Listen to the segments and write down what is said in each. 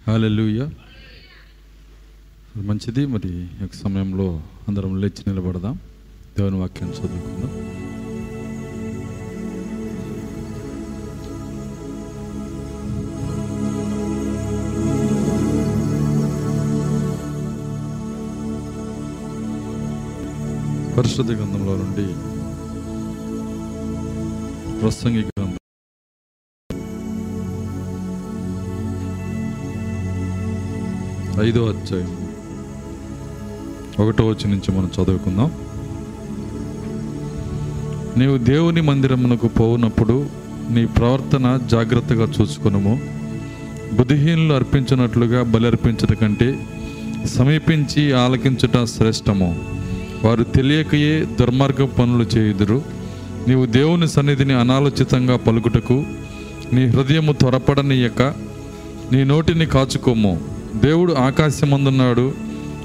Hallelujah మంచిది మరి ఈ యొక్క సమయంలో అందరం లేచి నిలబడదాం దేవుని వాక్యాన్ని చదువుకుందాం పరిశుద్ధ గ్రంథంలో నుండి ప్రసంగి గ్రంథం ఐదో అధ్యాయం ఒకటో వచ్చి నుంచి మనం చదువుకుందాం. నీవు దేవుని మందిరమునకు పోవునప్పుడు నీ ప్రవర్తన జాగ్రత్తగా చూసుకునము. బుద్ధిహీనులు అర్పించినట్లుగా బలి అర్పించట కంటే సమీపించి ఆలకించుట శ్రేష్టము. వారు తెలియకయే దుర్మార్గ పనులు చేయుదురు. నీవు దేవుని సన్నిధిని అనాలోచితంగా పలుకుటకు నీ హృదయము త్వరపడనీయక నీ నోటిని కాచుకోము దేవుడు ఆకాశమందున్నాడు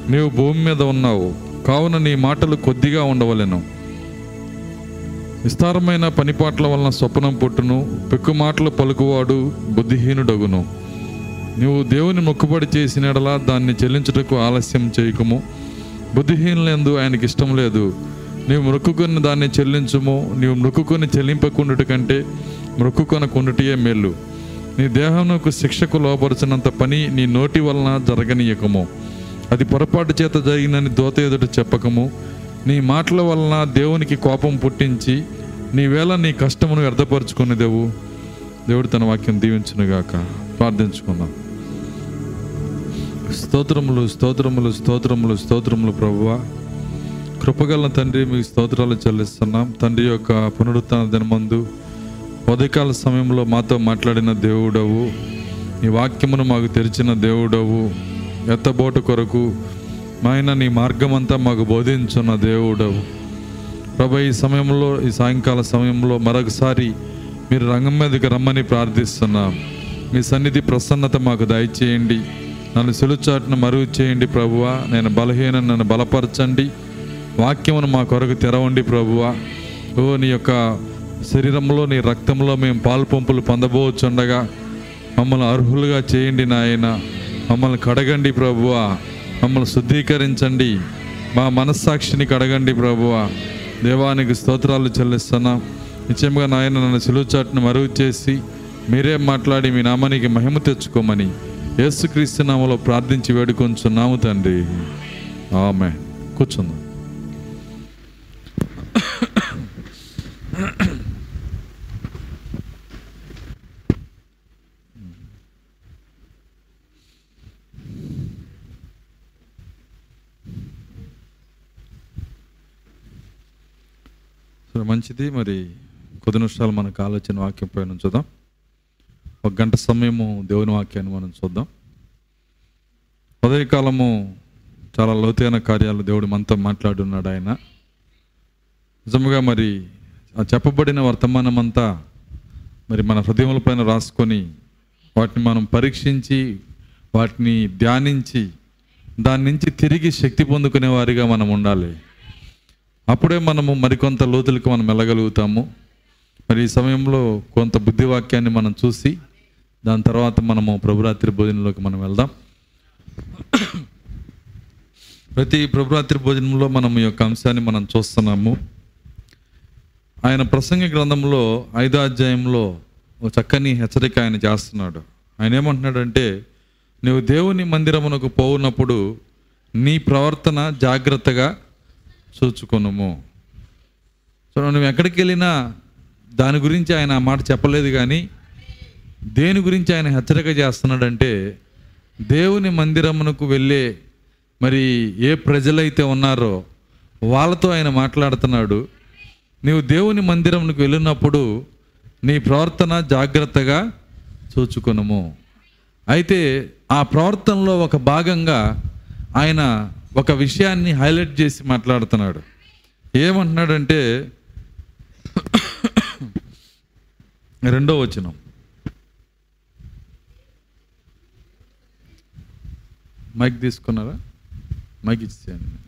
నీవు భూమి మీద ఉన్నావు కావున నీ మాటలు కొద్దిగా ఉండవలెను. విస్తారమైన పనిపాట్ల వలన స్వప్నం పుట్టును పెక్కు మాటలు పలుకువాడు బుద్ధిహీనుడగును. నీవు దేవుని మొక్కుబడి చేసినడలా దాన్ని చెల్లించుటకు ఆలస్యం చేయకము. బుద్ధిహీనులందు ఆయనకి ఇష్టం లేదు. నీవు మొక్కుకొని దాన్ని చెల్లించుము నీవు మొక్కుకొని చెల్లింపకుండుట కంటే మొక్కుకొనకుండుటయే మేలు. నీ దేహంకు శిక్షకు లోపరిచినంత పని నీ నోటి వలన జరగనీయకము. అది పొరపాటు చేత జరిగినని దోత ఎదుట చెప్పకము. నీ మాటల వలన దేవునికి కోపం పుట్టించి నీ వేళ నీ కష్టమును వ్యర్థపరుచుకునేదేవు. దేవుడు తన వాక్యం దీవించునుగాక. ప్రార్థించుకుందాం. స్తోత్రములు స్తోత్రములు స్తోత్రములు స్తోత్రములు ప్రభువ. కృపగల తండ్రి మీకు స్తోత్రాలు చెల్లిస్తున్నాం. తండ్రి యొక్క పునరుత్న దినమందు ఉదయకాల సమయంలో మాతో మాట్లాడిన దేవుడవు నీ వాక్యమును మాకు తెరిచిన దేవుడవు ఎత్తబోటు కొరకు మాయన నీ మార్గమంతా మాకు బోధించున్న దేవుడవు. ప్రభా ఈ సమయంలో ఈ సాయంకాల సమయంలో మరొకసారి మీరు రంగం మీదకి రమ్మని ప్రార్థిస్తున్నాం. మీ సన్నిధి ప్రసన్నత మాకు దయచేయండి. నన్ను సులుచాటును మరుగు చేయండి ప్రభువా. నేను బలహీన నన్ను బలపరచండి. వాక్యమును మా కొరకు తెరవండి ప్రభువా. ఓ నీ యొక్క శరీరంలో నీ రక్తంలో మేము పాలు పంపులు పొందబోచుండగా మమ్మల్ని అర్హులుగా చేయండి నాయన. మమ్మల్ని కడగండి ప్రభువా. మమ్మల్ని శుద్ధీకరించండి. మా మనస్సాక్షిని కడగండి ప్రభువా. దేవానికి స్తోత్రాలు చెల్లిస్తున్నాం. నిత్యంగా నాయన నన్ను సులుచాటును మరుగు చేసి మీరే మాట్లాడి మీ నామానికి మహిమ తెచ్చుకోమని యేసుక్రీస్తు నామలో ప్రార్థించి వేడుకొంచున్నాము తండ్రి. ఆమె కూర్చుందాం. మంచిది. మరి కొద్ది నిమిషాలు మనకు ఆలోచన వాక్యం పైన చూద్దాం ఒక గంట సమయము దేవుని వాక్యాన్ని మనం చూద్దాం. ఉదయకాలము చాలా లోతైన కార్యాలు దేవుడు మనతో మాట్లాడున్నాడు ఆయన. నిజముగా మరి ఆ చెప్పబడిన వర్తమానం అంతా మరి మన హృదయముల పైన రాసుకొని వాటిని మనం పరీక్షించి వాటిని ధ్యానించి దాని నుంచి తిరిగి శక్తి పొందుకునే వారిగా మనం ఉండాలి. అప్పుడే మనము మరికొంత లోతులకు మనం వెళ్ళగలుగుతాము. మరి ఈ సమయంలో కొంత బుద్ధివాక్యాన్ని మనం చూసి దాని తర్వాత మనము ప్రభురాత్రి భోజనంలోకి మనం వెళ్దాం. ప్రతి ప్రభురాత్రి భోజనంలో మనం ఈ యొక్క అంశాన్ని మనం చూస్తున్నాము. ఆయన ప్రసంగ గ్రంథంలో ఐదో అధ్యాయంలో ఒక చక్కని హెచ్చరిక ఆయన చేస్తున్నాడు. ఆయన ఏమంటున్నాడంటే నువ్వు దేవుని మందిరమునకు పోవునప్పుడు నీ ప్రవర్తన జాగ్రత్తగా చూచుకొనుము సో నువ్వు ఎక్కడికి వెళ్ళినా దాని గురించి ఆయన ఆ మాట చెప్పలేదు కానీ దేని గురించి ఆయన హెచ్చరిక చేస్తున్నాడంటే దేవుని మందిరమునకు వెళ్ళే మరి ఏ ప్రజలైతే ఉన్నారో వాళ్ళతో ఆయన మాట్లాడుతున్నాడు. నీవు దేవుని మందిరమునకు వెళ్ళినప్పుడు నీ ప్రవర్తన జాగ్రత్తగా చూచుకొనుము. అయితే ఆ ప్రవర్తనలో ఒక భాగంగా ఆయన ఒక విషయాన్ని హైలైట్ చేసి మాట్లాడుతున్నాడు. ఏమంటున్నాడంటే రెండో వచనం. మైక్ తీసుకున్నారా? మైక్ ఇచ్చేయండి.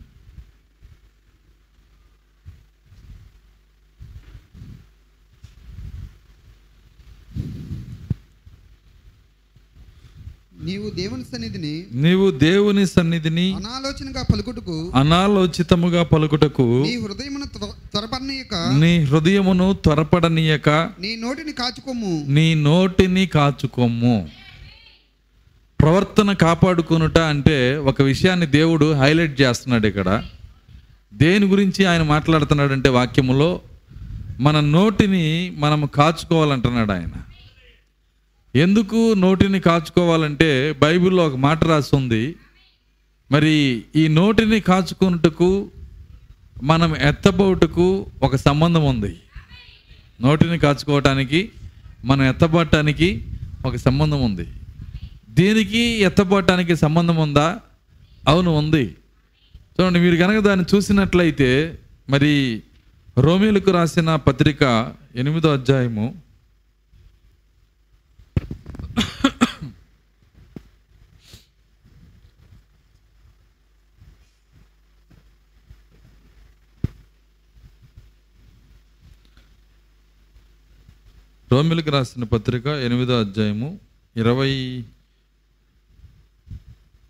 నీవు దేవుని సన్నిధిని నీవు దేవుని సన్నిధిని అనాలోచనగా పలుకుటకు అనాలోచితముగా పలుకుటకు నీ హృదయమును త్వ- త్వరపడనీయక నీ హృదయమును త్వరపడనీయక నీ నోటిని కాచుకోము నీ నోటిని కాచుకొమ్ము. ప్రవర్తన కాపాడుకొనుట అంటే ఒక విషయాన్ని దేవుడు హైలైట్ చేస్తున్నాడు ఇక్కడ. దేని గురించి ఆయన మాట్లాడుతున్నాడంటే వాక్యములో మన నోటిని మనం కాచుకోవాలంటున్నాడు ఆయన. ఎందుకు నోటిని కాచుకోవాలంటే బైబిల్లో ఒక మాట రాసి ఉంది మరి ఈ నోటిని కాచుకున్నట్టుకు మనం ఎత్తబోటుకు ఒక సంబంధం ఉంది. నోటిని కాచుకోవటానికి మనం ఎత్తబడటానికి ఒక సంబంధం ఉంది. దీనికి ఎత్తబడటానికి సంబంధం ఉందా? అవును ఉంది. చూడండి మీరు కనుక దాన్ని చూసినట్లయితే మరి రోమిలకు రాసిన పత్రిక ఎనిమిదో అధ్యాయము రోమిలకు రాసిన పత్రిక ఎనిమిదో అధ్యాయము ఇరవై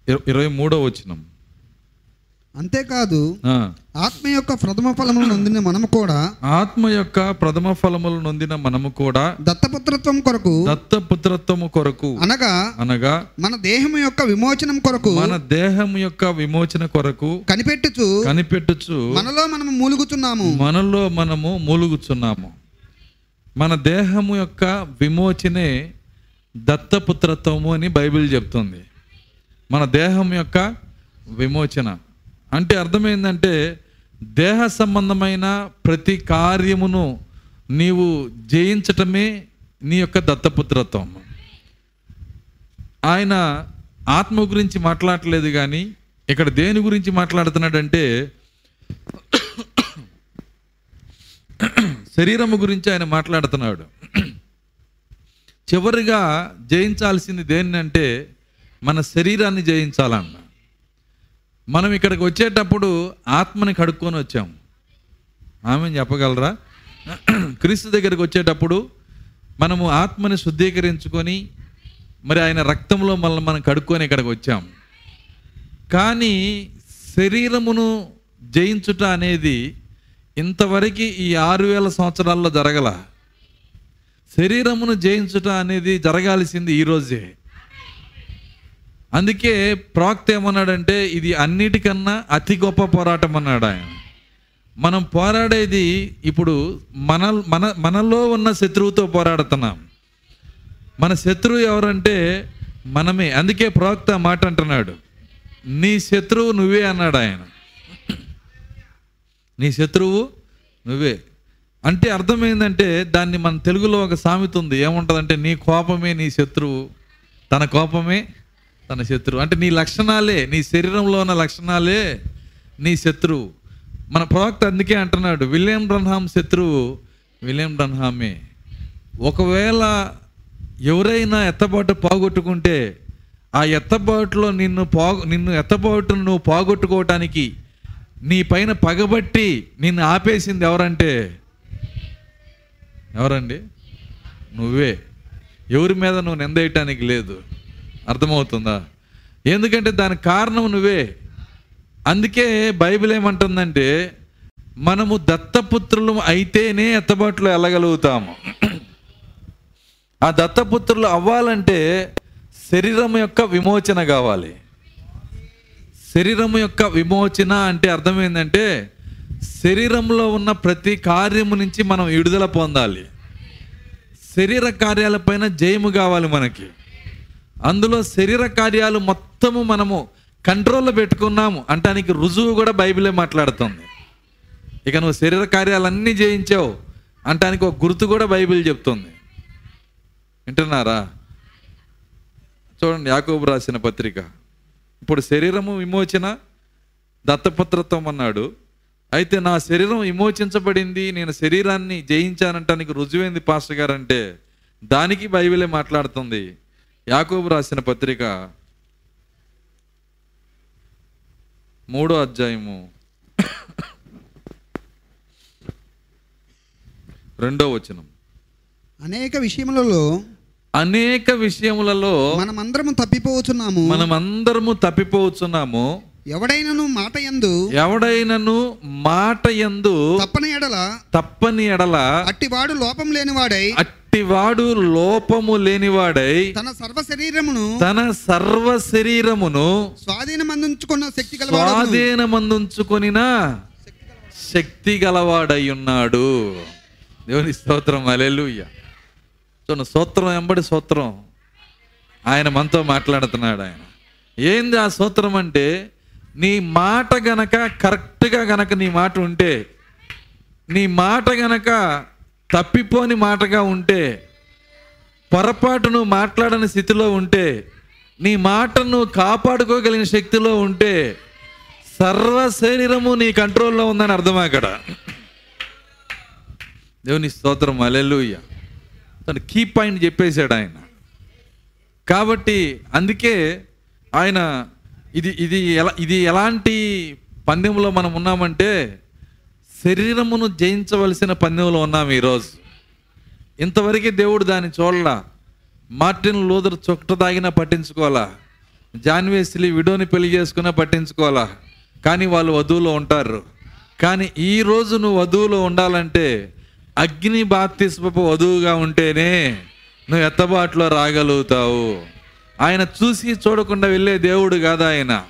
ఇర- ఇరవై మూడో వచనం. అంతేకాదు ఆత్మ యొక్క ప్రథమ ఫలమును నొందిన మనము కూడా ఆత్మ యొక్క ప్రథమ ఫలములు నొందిన మనము కూడా దత్తపుత్రత్వం కొరకు దత్తపుత్రత్వము కొరకు అనగా అనగా మన దేహము యొక్క విమోచనం కొరకు మన దేహం యొక్క విమోచన కొరకు కనిపెట్టుచు కనిపెట్టుచు మనలో మనము మూలుగుచున్నాము. మనలో మనము మూలుగుచున్నాము. మన దేహము యొక్క విమోచనే దత్తపుత్రత్వము అని బైబిల్ చెప్తుంది. మన దేహం యొక్క విమోచన. అంటే అర్థమైందంటే దేహ సంబంధమైన ప్రతి కార్యమును నీవు జయించటమే నీ యొక్క దత్తపుత్రత్వం. ఆయన ఆత్మ గురించి మాట్లాడలేదు కానీ ఇక్కడ దేని గురించి మాట్లాడుతున్నాడంటే శరీరము గురించి ఆయన మాట్లాడుతున్నాడు. చివరిగా జయించాల్సింది దేన్నంటే మన శరీరాన్ని జయించాలన్న. మనం ఇక్కడికి వచ్చేటప్పుడు ఆత్మని కడుక్కొని వచ్చాం. ఆమె చెప్పగలరా? క్రీస్తు దగ్గరికి వచ్చేటప్పుడు మనము ఆత్మని శుద్ధీకరించుకొని మరి ఆయన రక్తంలో మనల్ని మనం కడుక్కొని ఇక్కడికి వచ్చాం. కానీ శరీరమును జయించుట అనేది ఇంతవరకు ఈ ఆరు వేల సంవత్సరాల్లో జరగల శరీరమును జయించుట అనేది జరగాల్సింది ఈరోజే అందుకే ప్రాక్త ఏమన్నాడంటే ఇది అన్నిటికన్నా అతి గొప్ప పోరాటం అన్నాడు ఆయన. మనం పోరాడేది ఇప్పుడు మన మన మనలో ఉన్న శత్రువుతో పోరాడుతున్నాం. మన శత్రువు ఎవరంటే మనమే. అందుకే ప్రవక్త మాట అంటున్నాడు. నీ శత్రువు నువ్వే అన్నాడు ఆయన. నీ శత్రువు నువ్వే. అంటే అర్థమైందంటే దాన్ని మన తెలుగులో ఒక సామెత ఉంది. ఏముంటుందంటే నీ కోపమే నీ శత్రువు. తన కోపమే తన శత్రువు. అంటే నీ లక్షణాలే నీ శరీరంలో ఉన్న లక్షణాలే నీ శత్రువు. మన ప్రవక్త అందుకే అంటున్నాడు విలియం బ్రన్హామ్ శత్రువు విలియం బ్రన్హామే ఒకవేళ ఎవరైనా ఎత్తబాటు పోగొట్టుకుంటే ఆ ఎత్తబాటులో నిన్ను పోగ నిన్ను ఎత్తబాటును నువ్వు పోగొట్టుకోవటానికి నీ పైన పగబట్టి నిన్ను ఆపేసింది ఎవరంటే? ఎవరండి? నువ్వే. ఎవరి మీద నువ్వు నిందేయటానికి లేదు. అర్థమవుతుందా? ఎందుకంటే దానికి కారణం నువ్వే. అందుకే బైబిల్ ఏమంటుందంటే మనము దత్తపుత్రులు అయితేనే ఎత్తబాటులో వెళ్ళగలుగుతాము ఆ దత్తపుత్రులు అవ్వాలంటే శరీరం యొక్క విమోచన కావాలి. శరీరం యొక్క విమోచన అంటే అర్థమైందంటే శరీరంలో ఉన్న ప్రతి కార్యము నుంచి మనం విడుదల పొందాలి. శరీర కార్యాలపైన జయము కావాలి మనకి. అందులో శరీర కార్యాలు మొత్తము మనము కంట్రోల్లో పెట్టుకున్నాము అంటానికి రుజువు కూడా బైబిలే మాట్లాడుతుంది. ఇక నువ్వు శరీర కార్యాలన్నీ జయించావు అంటానికి ఒక గుర్తు కూడా బైబిల్ చెప్తుంది. వింటున్నారా? చూడండి యాకోబు రాసిన పత్రిక. ఇప్పుడు శరీరము విమోచన దత్తపుత్రత్వం అన్నాడు. అయితే నా శరీరం విమోచించబడింది నేను శరీరాన్ని జయించానంటానికి రుజువైంది పాస్టర్ గారు అంటే దానికి బైబిలే మాట్లాడుతుంది. యాకోబు రాసిన పత్రిక మూడో అధ్యాయము. రెండో వచనం. అనేక విషయములలో అనేక విషయములలో మనమందరము తప్పిపోవచ్చున్నాము. మనమందరము తప్పిపోతున్నాము ఎవడైనను మాట యందు ఎవడైనను మాట యందు తప్పని ఎడల తప్పని ఎడల అట్టివాడు లోపం లేనివాడై అట్టివాడు లోపము లేనివాడై తన సర్వ శరీరమును తన సర్వ శరీరమును స్వాధీనమందించుకున్న శక్తి గలవాడు స్వాధీనమందుంచుకొనిన శక్తి గలవాడై ఉన్నాడు. దేవుని స్తోత్రం. అలెలుయ్య చూడండి సూత్రం ఎంబడి సూత్రం. ఆయన మనతో మాట్లాడుతున్నాడు ఆయన. ఏంది ఆ సూత్రం అంటే నీ మాట గనక కరెక్ట్గా గనక నీ మాట ఉంటే నీ మాట గనక తప్పిపోని మాటగా ఉంటే పొరపాటు నువ్వు మాట్లాడని స్థితిలో ఉంటే నీ మాటను కాపాడుకోగలిగిన శక్తిలో ఉంటే సర్వ శరీరము నీ కంట్రోల్లో ఉందని అర్థం అక్కడ. దేవుని స్తోత్రం. అలెలుయ్యా తను కీ పాయింట్ చెప్పేశాడు ఆయన. కాబట్టి అందుకే ఆయన ఇది ఇది ఎలా ఇది ఎలాంటి పందెంలో మనం ఉన్నామంటే శరీరమును జయించవలసిన పందెంలో ఉన్నాం ఈరోజు. ఇంతవరకే దేవుడు దాన్ని చూడలా. మార్టిన్ లూదర్ చొట్ట తాగినా పట్టించుకోవాలా. జాన్వేస్లీ విడోని పెళ్ళి చేసుకున్నా పట్టించుకోవాలా. కానీ వాళ్ళు వధువులో ఉంటారు. కానీ ఈ రోజు నువ్వు వధువులో ఉండాలంటే అగ్ని బాప్తిస్మపు వధువుగా ఉంటేనే నువ్వు ఎత్తబాటులో రాగలుగుతావు. ఆయన చూసి చూడకుండా వెళ్ళే దేవుడు కాదు ఆయన.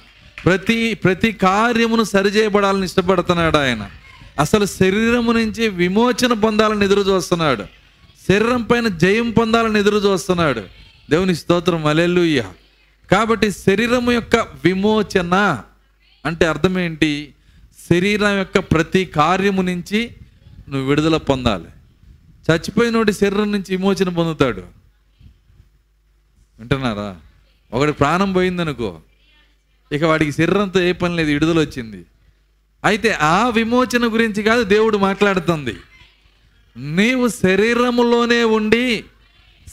ప్రతి ప్రతి కార్యమును సరిచేయబడాలని ఇష్టపడుతున్నాడు ఆయన. అసలు శరీరము నుంచి విమోచన పొందాలని ఎదురు చూస్తున్నాడు. శరీరం పైన జయం పొందాలని ఎదురు చూస్తున్నాడు. దేవుని స్తోత్రం అలెలుయ్య కాబట్టి శరీరము యొక్క విమోచన అంటే అర్థం ఏంటి? శరీరం యొక్క ప్రతి కార్యము నుంచి నువ్వు విడుదల పొందాలి. చచ్చిపోయినోడి శరీరం నుంచి విమోచన పొందుతాడు. వింటున్నారా? ఒకటి ప్రాణం పోయిందనుకో ఇక వాడికి శరీరంతో ఏ పని లేదు విడుదల వచ్చింది. అయితే ఆ విమోచన గురించి కాదు దేవుడు మాట్లాడుతుంది. నీవు శరీరములోనే ఉండి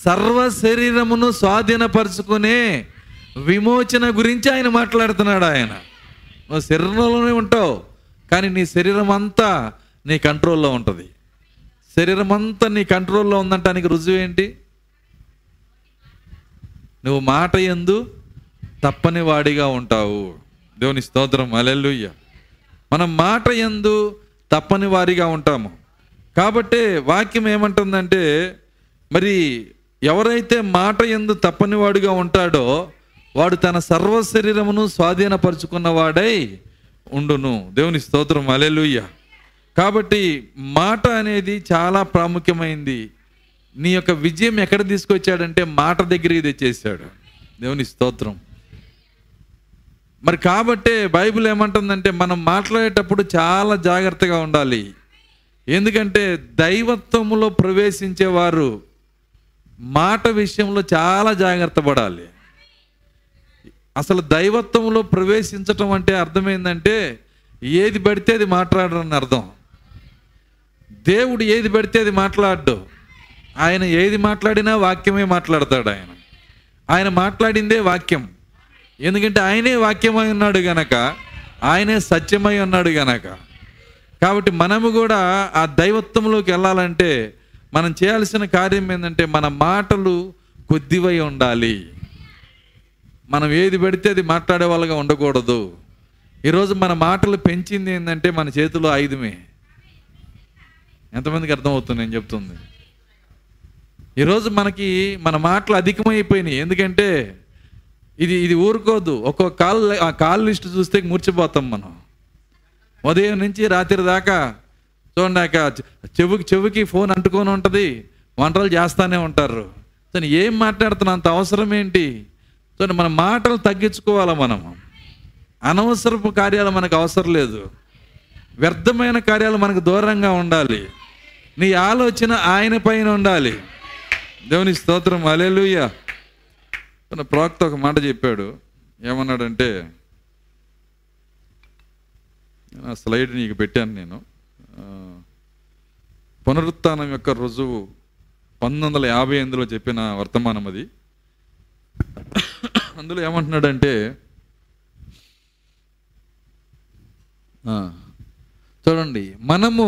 సర్వ శరీరమును స్వాధీనపరుచుకునే విమోచన గురించి ఆయన మాట్లాడుతున్నాడు ఆయన. నువ్వు శరీరంలోనే ఉంటావు కానీ నీ శరీరం అంతా నీ కంట్రోల్లో ఉంటుంది. శరీరం అంతా నీ కంట్రోల్లో ఉందంటానికి రుజువు ఏంటి? నువ్వు మాట ఎందు తప్పని వాడిగా ఉంటావు. దేవుని స్తోత్రం. అలెల్లుయ్య మనం మాట ఎందు తప్పని వారిగా ఉంటాము. కాబట్టి వాక్యం ఏమంటుందంటే మరి ఎవరైతే మాట ఎందు తప్పని వాడిగా ఉంటాడో వాడు తన సర్వ శరీరమును స్వాధీనపరుచుకున్నవాడై ఉండును. దేవుని స్తోత్రం. అలెలుయ్య కాబట్టి మాట అనేది చాలా ప్రాముఖ్యమైంది. నీ యొక్క విజయం ఎక్కడ తీసుకొచ్చాడంటే మాట దగ్గరికి తెచ్చేసాడు దేవుని స్తోత్రం. మరి కాబట్టే బైబిల్ ఏమంటుందంటే మనం మాట్లాడేటప్పుడు చాలా జాగ్రత్తగా ఉండాలి. ఎందుకంటే దైవత్వములో ప్రవేశించేవారు మాట విషయంలో చాలా జాగ్రత్త పడాలి. అసలు దైవత్వంలో ప్రవేశించటం అంటే అర్థమైందంటే ఏది పడితే అది మాట్లాడరని అర్థం. దేవుడు ఏది పడితే అది మాట్లాడు. ఆయన ఏది మాట్లాడినా వాక్యమే మాట్లాడతాడు ఆయన. ఆయన మాట్లాడిందే వాక్యం. ఎందుకంటే ఆయనే వాక్యమై ఉన్నాడు గనక ఆయనే సత్యమై ఉన్నాడు గనక. కాబట్టి మనము కూడా ఆ దైవత్వంలోకి వెళ్ళాలంటే మనం చేయాల్సిన కార్యం ఏంటంటే మన మాటలు కొద్దివై ఉండాలి. మనం ఏది పెడితే అది మాట్లాడే వాళ్ళగా ఉండకూడదు. ఈరోజు మన మాటలు పెంచింది ఏంటంటే మన చేతిలో ఐదుమే ఎంతమందికి అర్థమవుతుంది నేను చెప్తుంది? ఈరోజు మనకి మన మాటలు అధికమైపోయినాయి. ఎందుకంటే ఇది ఇది ఊరుకోదు. ఒక్కొక్క కాల్ ఆ కాల్ లిస్ట్ చూస్తే మూర్చిపోతాం మనం. ఉదయం నుంచి రాత్రి దాకా చూడండి చెవుకి చెవుకి చెవికి ఫోన్ అంటుకొని ఉంటుంది. వంటలు చేస్తూనే ఉంటారు. కానీ ఏం మాట్లాడుతున్నా? అంత అవసరం ఏంటి? చూడండి మన మాటలు తగ్గించుకోవాలి మనం? అనవసరపు కార్యాలు మనకు అవసరం లేదు. వ్యర్థమైన కార్యాలు మనకు దూరంగా ఉండాలి. నీ ఆలోచన ఆయన పైన ఉండాలి. దేవుని స్తోత్రం అలెలుయ్య తన ప్రవక్త ఒక మాట చెప్పాడు. ఏమన్నాడంటే ఆ స్లైడ్ నీకు పెట్టాను నేను. పునరుత్నం యొక్క రుజువు పంతొమ్మిది వందల యాభై ఎనిమిదిలో చెప్పిన వర్తమానం అది. అందులో ఏమంటున్నాడంటే చూడండి మనము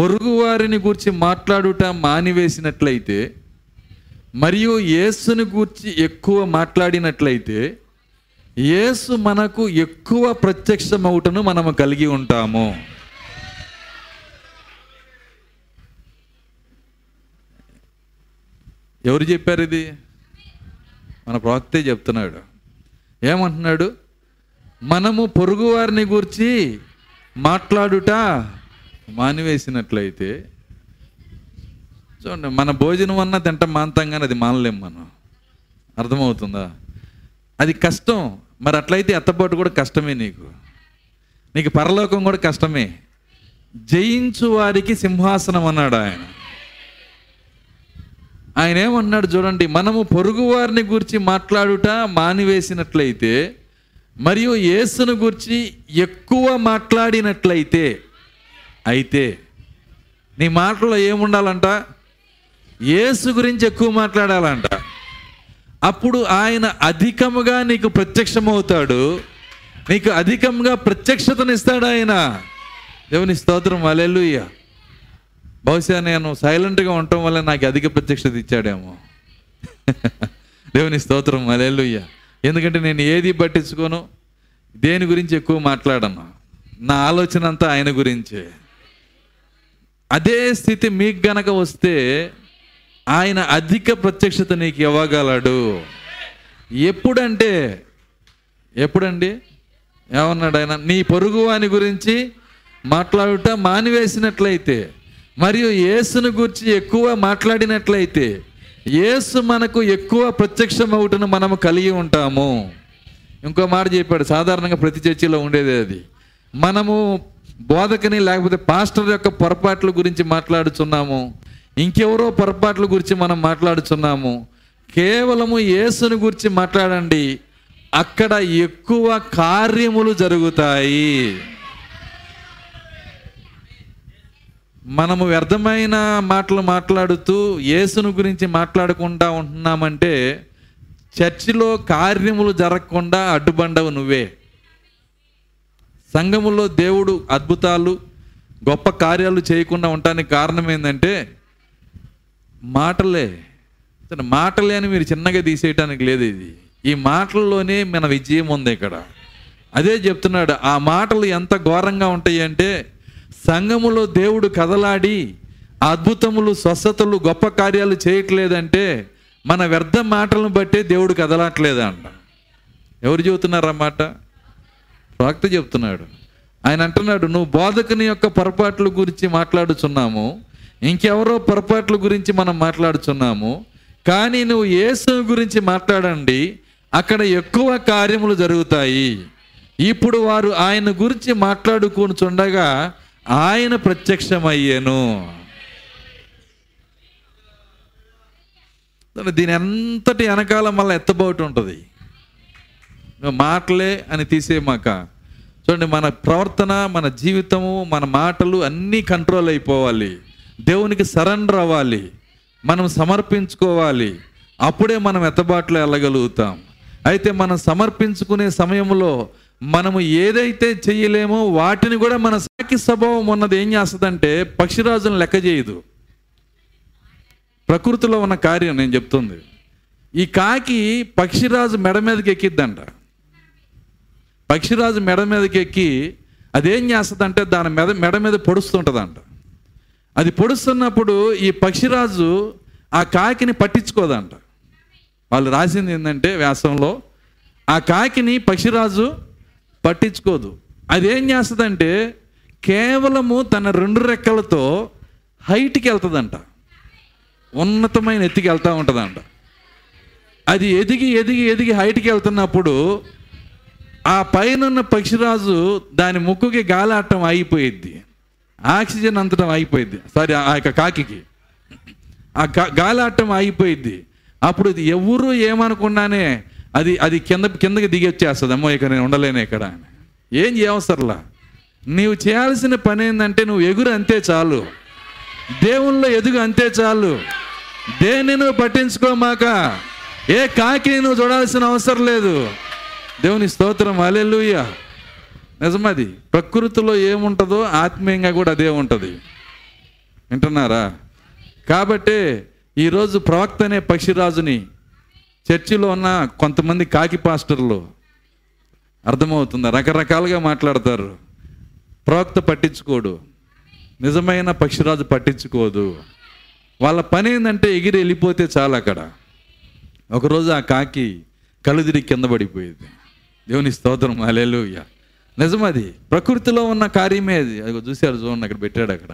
పొరుగువారిని గూర్చి మాట్లాడుట మానివేసినట్లయితే మరియు యేసుని గూర్చి ఎక్కువ మాట్లాడినట్లయితే యేసు మనకు ఎక్కువ ప్రత్యక్షమవుటను మనము కలిగి ఉంటాము. ఎవరు చెప్పారు ఇది? మన ప్రవక్తే చెప్తున్నాడు. ఏమంటున్నాడు? మనము పొరుగువారిని గూర్చి మాట్లాడుట మానివేసినట్లయితే చూడండి మన భోజనం అన్నా తింట మాంతంగానే అది మానలేం మనం. అర్థమవుతుందా? అది కష్టం. మరి అట్లయితే ఎత్తపాటు కూడా కష్టమే నీకు. నీకు పరలోకం కూడా కష్టమే. జయించు వారికి సింహాసనం అన్నాడు ఆయన. ఆయన ఏమన్నాడు చూడండి మనము పొరుగు వారిని గురించి మాట్లాడుట మానివేసినట్లయితే మరియు యేసును గురించి ఎక్కువ మాట్లాడినట్లయితే అయితే నీ మాటలో ఏముండాలంట? యేసు గురించి ఎక్కువ మాట్లాడాలంట. అప్పుడు ఆయన అధికముగా నీకు ప్రత్యక్షమవుతాడు. నీకు అధికంగా ప్రత్యక్షతనిస్తాడు ఆయన. దేవుని స్తోత్రం అలెలుయ్య బహుశా నేను సైలెంట్గా ఉండటం వల్ల నాకు అధిక ప్రత్యక్షత ఇచ్చాడేమో. దేవుని స్తోత్రం అలెలుయ్య ఎందుకంటే నేను ఏది పట్టించుకోను? దేని గురించి ఎక్కువ మాట్లాడను? నా ఆలోచన అంతా ఆయన గురించే. అదే స్థితి మీకు గనక వస్తే ఆయన అధిక ప్రత్యక్షత నీకు ఇవ్వగలడు. ఎప్పుడంటే ఎప్పుడండి? ఏమన్నాడు ఆయన? నీ పొరుగు వాని గురించి మాట్లాడుట మానివేసినట్లయితే మరియు యేసును గురించి ఎక్కువ మాట్లాడినట్లయితే యేసు మనకు ఎక్కువ ప్రత్యక్షమవుటను మనము కలిగి ఉంటాము. ఇంకో మాట చెప్పాడు సాధారణంగా ప్రతి చర్చిలో ఉండేది అది. మనము బోధకని లేకపోతే పాస్టర్ యొక్క పొరపాట్ల గురించి మాట్లాడుచున్నాము. ఇంకెవరో పొరపాట్ల గురించి మనం మాట్లాడుచున్నాము. కేవలము యేసుని గురించి మాట్లాడండి. అక్కడ ఎక్కువ కార్యములు జరుగుతాయి. మనము వ్యర్థమైన మాటలు మాట్లాడుతూ యేసును గురించి మాట్లాడకుండా ఉంటున్నామంటే చర్చిలో కార్యములు జరగకుండా అడ్డుబండవు నువ్వే. సంఘములో దేవుడు అద్భుతాలు గొప్ప కార్యాలు చేయకుండా ఉండటానికి కారణం ఏంటంటే మాటలే. మాటలే అని మీరు చిన్నగా తీసేయటానికి లేదు ఇది. ఈ మాటల్లోనే మన విజయం ఉంది ఇక్కడ. అదే చెప్తున్నాడు ఆ మాటలు ఎంత ఘోరంగా ఉంటాయి అంటే సంఘములో దేవుడు కదలాడి అద్భుతములు స్వస్థతలు గొప్ప కార్యాలు చేయట్లేదంటే మన వ్యర్థ మాటలను బట్టే దేవుడు కదలట్లేదంట. ఎవరు చెబుతున్నారు అన్నమాట మాట ప్రవక్త చెప్తున్నాడు. ఆయన అంటున్నాడు నువ్వు బోధకుని యొక్క పొరపాట్ల గురించి మాట్లాడుచున్నాము. ఇంకెవరో పొరపాట్ల గురించి మనం మాట్లాడుచున్నాము. కానీ నువ్వు యేసు గురించి మాట్లాడండి. అక్కడ ఎక్కువ కార్యములు జరుగుతాయి. ఇప్పుడు వారు ఆయన గురించి మాట్లాడుకుని చుండగా ఆయన ప్రత్యక్షమయ్యాను. దీని అంతటి వెనకాల మళ్ళీ ఎత్తబోటు ఉంటుంది. మాటలే అని తీసేయమాక. చూడండి మన ప్రవర్తన మన జీవితము మన మాటలు అన్నీ కంట్రోల్ అయిపోవాలి. దేవునికి సరెండర్ అవ్వాలి. మనం సమర్పించుకోవాలి. అప్పుడే మనం ఎత్తబాట్లో వెళ్ళగలుగుతాం. అయితే మనం సమర్పించుకునే సమయంలో మనము ఏదైతే చెయ్యలేమో వాటిని కూడా మన సాకి స్వభావం ఉన్నది ఏం చేస్తుందంటే పక్షిరాజును లెక్క చేయదు. ప్రకృతిలో ఉన్న కార్యం నేను చెప్తుంది. ఈ కాకి పక్షిరాజు మెడ మీదకి ఎక్కిద్దంట. పక్షిరాజు మెడ మీదకి ఎక్కి అదేం చేస్తుందంటే దాని మెడ మెడ మీద పొడుస్తుంటుందంట. అది పొడుస్తున్నప్పుడు ఈ పక్షిరాజు ఆ కాకిని పట్టించుకోదంట. వాళ్ళు రాసింది ఏంటంటే వ్యాసంలో ఆ కాకిని పక్షిరాజు పట్టించుకోదు. అది ఏం చేస్తుందంటే కేవలము తన రెండు రెక్కలతో హైట్కి వెళ్తుందంట. ఉన్నతమైన ఎత్తికి వెళ్తూ ఉంటుందంట. అది ఎదిగి ఎదిగి ఎదిగి హైట్కి వెళ్తున్నప్పుడు ఆ పైన పక్షిరాజు దాని ముక్కుకి గాలాటం అయిపోయింది ఆక్సిజన్ అంతటం అయిపోయింది సారీ ఆ యొక్క కాకికి. ఆ గాలాటం అయిపోయింది అప్పుడు ఇది ఎవరు ఏమనుకున్నానే అది అది కింద కిందకి దిగి వచ్చేస్తుంది. అమ్మో ఇక నేను ఉండలేను ఇక్కడ. అని. ఏం చేయవసరలా? నీవు చేయాల్సిన పని ఏంటంటే నువ్వు ఎగురు అంతే చాలు. దేవుల్లో ఎదుగు అంతే చాలు. దేన్ని నువ్వు పట్టించుకోమాక? ఏ కాకి నువ్వు చూడాల్సిన అవసరం లేదు. దేవుని స్తోత్రం అలెలుయ్య నిజమది ప్రకృతిలో ఏముంటుందో ఆత్మీయంగా కూడా అదే ఉంటుంది. వింటున్నారా? కాబట్టి ఈరోజు ప్రవక్త అనే పక్షిరాజుని చర్చిలో ఉన్న కొంతమంది కాకి పాస్టర్లు అర్థమవుతుంది రకరకాలుగా మాట్లాడతారు. ప్రవక్త పట్టించుకోడు నిజమైన పక్షిరాజు పట్టించుకోదు. వాళ్ళ పని ఏంటంటే ఎగిరి వెళ్ళిపోతే చాలు అక్కడ. ఒకరోజు ఆ కాకి కళ్ళు తిరిగి కింద పడిపోయేది. దేవుని స్తోత్రం అలెలుయ్య నిజమది ప్రకృతిలో ఉన్న కార్యమే అది. అది చూశారు చూడండి అక్కడ పెట్టాడు అక్కడ.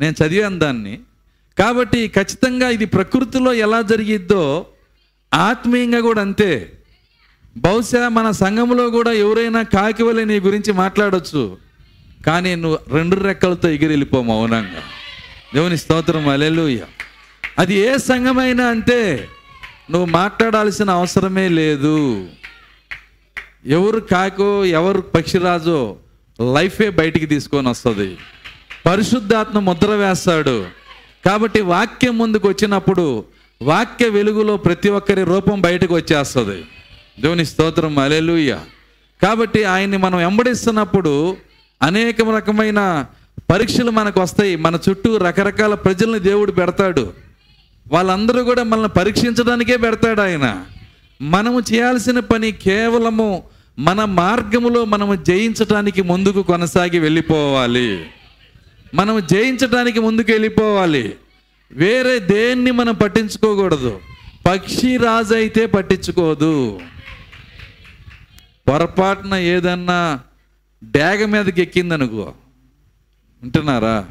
నేను చదివాను దాన్ని. కాబట్టి ఖచ్చితంగా ఇది ప్రకృతిలో ఎలా జరిగిద్దో ఆత్మీయంగా కూడా అంతే. బహుశా మన సంఘంలో కూడా ఎవరైనా కాకివలి నీ గురించి మాట్లాడవచ్చు కానీ నువ్వు రెండు రెక్కలతో ఎగిరి వెళ్ళిపో మౌనంగా. దేవుని స్తోత్రం అలెలుయ్య అది ఏ సంఘమైనా అంతే నువ్వు మాట్లాడాల్సిన అవసరమే లేదు. ఎవరు కాకో ఎవరు పక్షిరాజో లైఫే బయటికి తీసుకొని వస్తుంది. పరిశుద్ధాత్మ ముద్ర వేస్తాడు. కాబట్టి వాక్యం ముందుకు వచ్చినప్పుడు వాక్య వెలుగులో ప్రతి ఒక్కరి రూపం బయటకు వచ్చేస్తుంది. దేవుని స్తోత్రం అలెలుయ్య కాబట్టి ఆయన్ని మనం వెంబడిస్తున్నప్పుడు అనేక రకమైన పరీక్షలు మనకు వస్తాయి. మన చుట్టూ రకరకాల ప్రజల్ని దేవుడు పెడతాడు. వాళ్ళందరూ కూడా మనల్ని పరీక్షించడానికే పెడతాడు ఆయన. మనము చేయాల్సిన పని కేవలము మన మార్గములో మనము జయించటానికి ముందుకు కొనసాగి వెళ్ళిపోవాలి. మనం జయించటానికి ముందుకు వెళ్ళిపోవాలి. వేరే దేన్ని మనం పట్టించుకోకూడదు. పక్షి రాజు అయితే పట్టించుకోదు. పొరపాటున ఏదన్నా డేగ మీదకి ఎక్కిందనుకో. వింటున్నారా?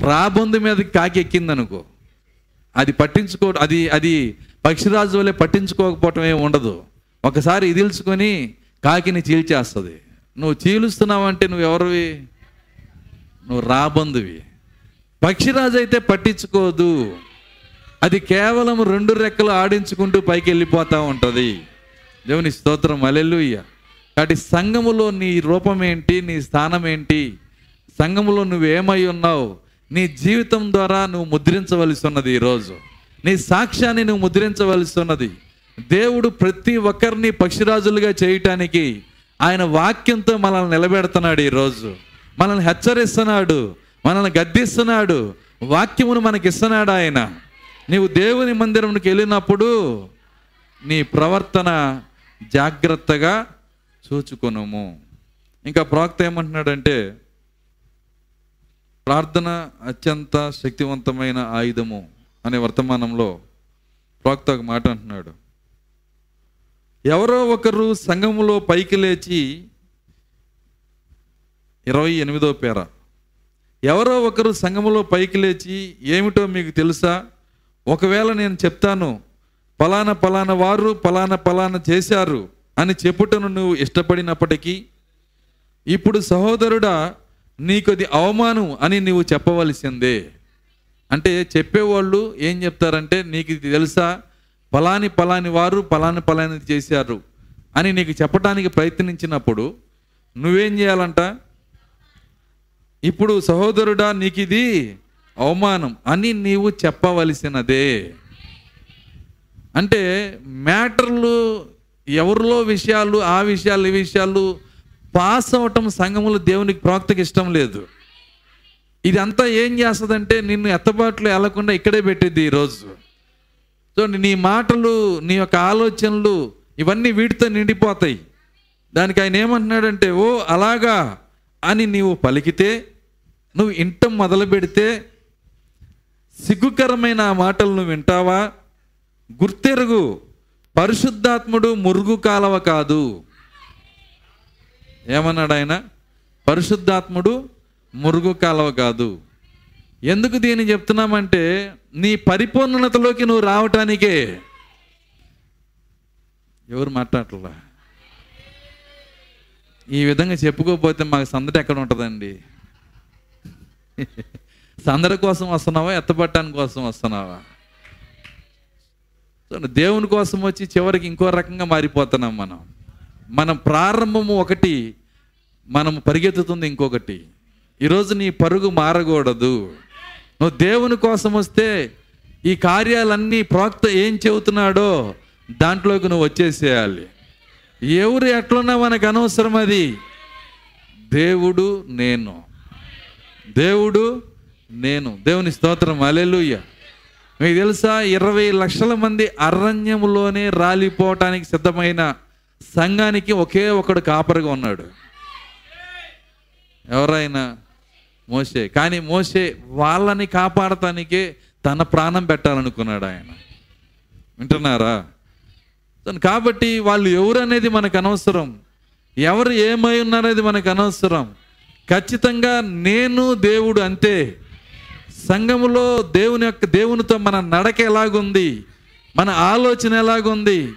రాబొందు మీదకి కాకి ఎక్కిందనుకో. అది పట్టించుకో అది అది పక్షిరాజు వల్లే పట్టించుకోకపోవటం ఏమి ఉండదు. ఒకసారి ఇదిల్చుకొని కాకిని చీల్చేస్తుంది. నువ్వు చీలుస్తున్నావంటే నువ్వు ఎవరివి నువ్వు రాబందువి. పక్షిరాజు అయితే పట్టించుకోదు. అది కేవలం రెండు రెక్కలు ఆడించుకుంటూ పైకి వెళ్ళిపోతూ ఉంటుంది. దేవుని స్తోత్రం. అలెలుయ్య కాబట్టి సంఘములో నీ రూపం ఏంటి నీ స్థానం ఏంటి సంఘములో నువ్వేమై ఉన్నావు? నీ జీవితం ద్వారా నువ్వు ముద్రించవలసి ఉన్నది ఈరోజు. నీ సాక్ష్యాన్ని నువ్వు ముద్రించవలసి ఉన్నది దేవుడు ప్రతి ఒక్కరిని పక్షిరాజులుగా చేయటానికి ఆయన వాక్యంతో మనల్ని నిలబెడుతున్నాడు ఈరోజు. మనల్ని హెచ్చరిస్తున్నాడు మనల్ని గద్దిస్తున్నాడు వాక్యమును మనకి ఇస్తున్నాడు ఆయన. నీవు దేవుని మందిరంకి వెళ్ళినప్పుడు నీ ప్రవర్తన జాగ్రత్తగా చూచుకొనుము. ఇంకా ప్రాక్త ఏమంటున్నాడంటే ప్రార్థన అత్యంత శక్తివంతమైన ఆయుధము. అనే వర్తమానంలో ప్రాక్త ఒక మాట అంటున్నాడు. ఎవరో ఒకరు సంఘములో పైకి లేచి ఇరవై ఎనిమిదో పేర. ఎవరో ఒకరు సంఘములో పైకి లేచి ఏమిటో మీకు తెలుసా? ఒకవేళ నేను చెప్తాను పలానా పలానా వారు పలానా పలానా చేశారు అని చెప్పుటను నువ్వు ఇష్టపడినప్పటికీ ఇప్పుడు సహోదరుడా నీకు అది అవమానం అని నువ్వు చెప్పవలసిందే. అంటే చెప్పేవాళ్ళు ఏం చెప్తారంటే నీకు ఇది తెలుసా? పలాని పలాని వారు పలాని పలాని చేశారు అని నీకు చెప్పడానికి ప్రయత్నించినప్పుడు నువ్వేం చేయాలంట? ఇప్పుడు సహోదరుడా నీకు ఇది అవమానం అని నీవు చెప్పవలసినదే. అంటే మ్యాటర్లు ఎవరిలో విషయాలు ఆ విషయాలు ఈ విషయాలు పాస్ అవటం సంఘములు దేవునికి ప్రవక్తకి ఇష్టం లేదు. ఇదంతా ఏం చేస్తుందంటే నిన్ను ఎత్తబాట్లు వెళ్ళకుండా ఇక్కడే పెట్టిద్ది ఈరోజు చూడండి నీ మాటలు నీ యొక్క ఆలోచనలు ఇవన్నీ వీటితో నిండిపోతాయి. దానికి ఆయన ఏమంటున్నాడంటే ఓ అలాగా అని నీవు పలికితే నువ్వు ఇంటం మొదలు పెడితే సిగ్గుకరమైన మాటలు నువ్వు వింటావా? గుర్తెరుగు పరిశుద్ధాత్ముడు మురుగు కాలవ కాదు. ఏమన్నాడు ఆయన? పరిశుద్ధాత్ముడు మురుగు కాలవ కాదు. ఎందుకు దీన్ని చెప్తున్నామంటే నీ పరిపూర్ణతలోకి నువ్వు రావటానికే. ఎవరు మాట్లాడలా ఈ విధంగా చెప్పుకోకపోతే మాకు సందడి ఎక్కడ ఉంటుందండి? సందడి కోసం వస్తున్నావా ఎత్తపట్టడానికి కోసం వస్తున్నావా? దేవుని కోసం వచ్చి చివరికి ఇంకో రకంగా మారిపోతున్నాం మనం. మనం ప్రారంభము ఒకటి మనం పరిగెత్తుతుంది ఇంకొకటి. ఈరోజు నీ పరుగు మారకూడదు. నువ్వు దేవుని కోసం వస్తే ఈ కార్యాలన్నీ ప్రోక్త ఏం చెబుతున్నాడో దాంట్లోకి నువ్వు వచ్చేసేయాలి. ఎవరు ఎట్లున్నా మనకు అనవసరం అది. దేవుడు నేను. దేవుడు నేను. దేవుని స్తోత్రం. అలెలుయ్య మీకు తెలుసా ఇరవై లక్షల మంది అరణ్యంలోనే రాలిపోవటానికి సిద్ధమైన సంఘానికి ఒకే ఒకడు కాపరిగా ఉన్నాడు. ఎవరైనా మోసే కానీ మోసే వాళ్ళని కాపాడటానికే తన ప్రాణం పెట్టాలనుకున్నాడు ఆయన. వింటున్నారా? కాబట్టి వాళ్ళు ఎవరు అనేది మనకు అనవసరం. ఎవరు ఏమై ఉన్నారనేది మనకు అనవసరం. ఖచ్చితంగా నేను దేవుడు అంతే. సంఘములో దేవుని యొక్క దేవునితో మన నడక ఎలాగుంది? మన ఆలోచన ఎలాగుంది?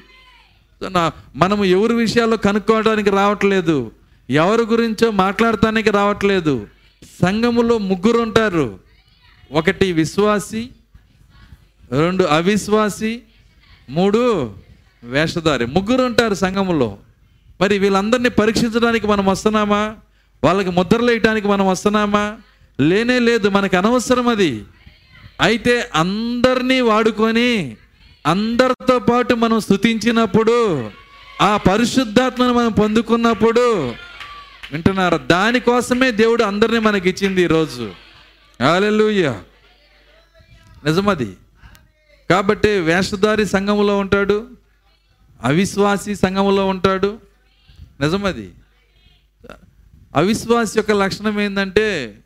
నా- మనము ఎవరి విషయాల్లో కనుక్కోవడానికి రావట్లేదు. ఎవరి గురించో మాట్లాడటానికి రావట్లేదు. సంఘములో ముగ్గురు ఉంటారు ఒకటి విశ్వాసి రెండు అవిశ్వాసి మూడు వేషధారి. ముగ్గురు ఉంటారు సంఘములో. మరి వీళ్ళందరినీ పరీక్షించడానికి మనం వస్తున్నామా? వాళ్ళకి ముద్రలేయటానికి మనం వస్తున్నామా? లేనే లేదు మనకు అనవసరం అది. అయితే అందరినీ వాడుకొని అందరితో పాటు మనం స్థుతించినప్పుడు ఆ పరిశుద్ధాత్మను మనం పొందుకున్నప్పుడు వింటున్నారా? దానికోసమే దేవుడు అందరినీ మనకి ఇచ్చింది ఈరోజు. హల్లెలూయా. నిజమది. కాబట్టి వేషధారి సంఘములో ఉంటాడు అవిశ్వాసి సంఘములో ఉంటాడు. నిజమది. అవిశ్వాసి యొక్క లక్షణం ఏంటంటే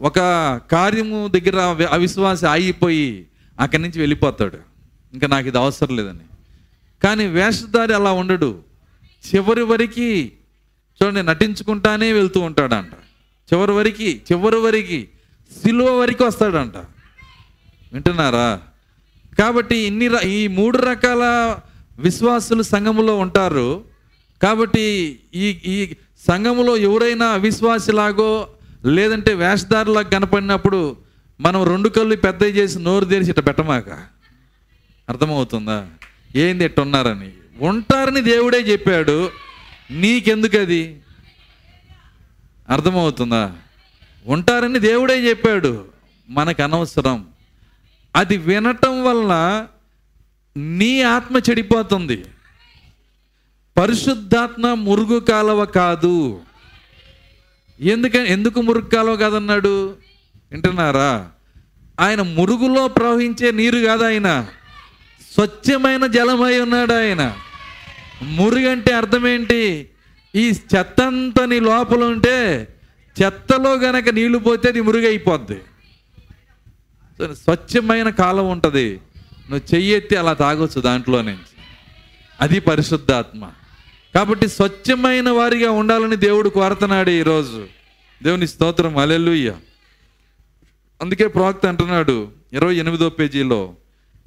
ఒక కార్యము దగ్గర అవిశ్వాసి ఆగిపోయి అక్కడి నుంచి వెళ్ళిపోతాడు. ఇంకా నాకు ఇది అవసరం లేదని. కానీ వేషధారి అలా ఉండడు. చివరి వరకు చూడండి నటించుకుంటానే వెళ్తూ ఉంటాడంట. చివరి వరకు చివరి వరకు సిలువ వరకు వస్తాడంట. వింటున్నారా? కాబట్టి ఇన్ని ఈ మూడు రకాల విశ్వాసులు సంఘములో ఉంటారు. కాబట్టి ఈ ఈ సంఘములో ఎవరైనా అవిశ్వాసిలాగో లేదంటే వేషధారులాగా కనపడినప్పుడు మనం రెండు కళ్ళు పెద్ద చేసి నోరు తెరిచి ఇట్ట పెట్టమాక. అర్థమవుతుందా? ఏంది ఇట్టున్నారని ఉంటారని దేవుడే చెప్పాడు. నీకెందుకు అది అర్థమవుతుందా? ఉంటారని దేవుడే చెప్పాడు. మనకు అనవసరం అది వినటం వలన నీ ఆత్మ చెడిపోతుంది. పరిశుద్ధాత్మ మురుగు కాలవ కాదు. ఎందుకని? ఎందుకు మురుగు కాలువ కాదన్నాడు? వింటున్నారా? ఆయన మురుగులో ప్రవహించే నీరు కాదు ఆయన. స్వచ్ఛమైన జలమై ఉన్నాడు ఆయన. మురుగు అంటే అర్థం ఏంటి ఈ చెత్త అంతా నీ లోపల ఉంటే చెత్తలో గనక నీళ్ళు పోతే అది మురుగైపోద్ది. స్వచ్ఛమైన కాలం ఉంటుంది. నువ్వు చెయ్యెత్తి అలా తాగొచ్చు దాంట్లో నుంచి. అది పరిశుద్ధాత్మ. కాబట్టి స్వచ్ఛమైన వారిగా ఉండాలని దేవుడు కోరుతున్నాడు ఈరోజు. దేవుని స్తోత్రం. అలెలుయ్య అందుకే ప్రవక్త అంటున్నాడు ఇరవై ఎనిమిదో పేజీలో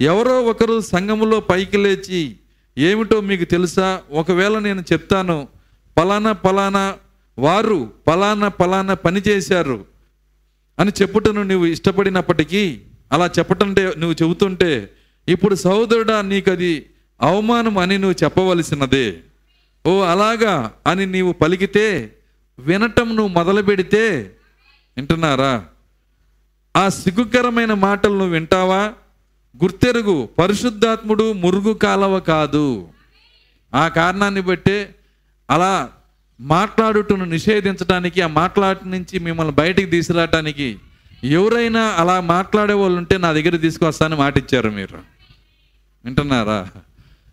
ఎవరో ఒకరు సంఘములో పైకి లేచి ఏమిటో మీకు తెలుసా? ఒకవేళ నేను చెప్తాను పలానా పలానా వారు పలానా పలానా పని చేశారు అని చెప్పుటను నువ్వు ఇష్టపడినప్పటికీ అలా చెప్పటంటే నువ్వు చెబుతుంటే ఇప్పుడు సహోదరుడా నీకు అది అవమానం అని నువ్వు చెప్పవలసినదే. ఓ అలాగా అని నీవు పలికితే వినటం నువ్వు మొదలు పెడితే వింటున్నారా? ఆ సిగ్గుకరమైన మాటలు నువ్వు వింటావా? గుర్తెరుగు. పరిశుద్ధాత్ముడు మురుగు కాలవ కాదు. ఆ కారణాన్ని బట్టే అలా మాట్లాడుటను నిషేధించడానికి ఆ మాట్లాట నుంచి మిమ్మల్ని బయటికి తీసుకురావడానికి ఎవరైనా అలా మాట్లాడే వాళ్ళు ఉంటే నా దగ్గర తీసుకొస్తానని మాట ఇచ్చారు మీరు. వింటున్నారా?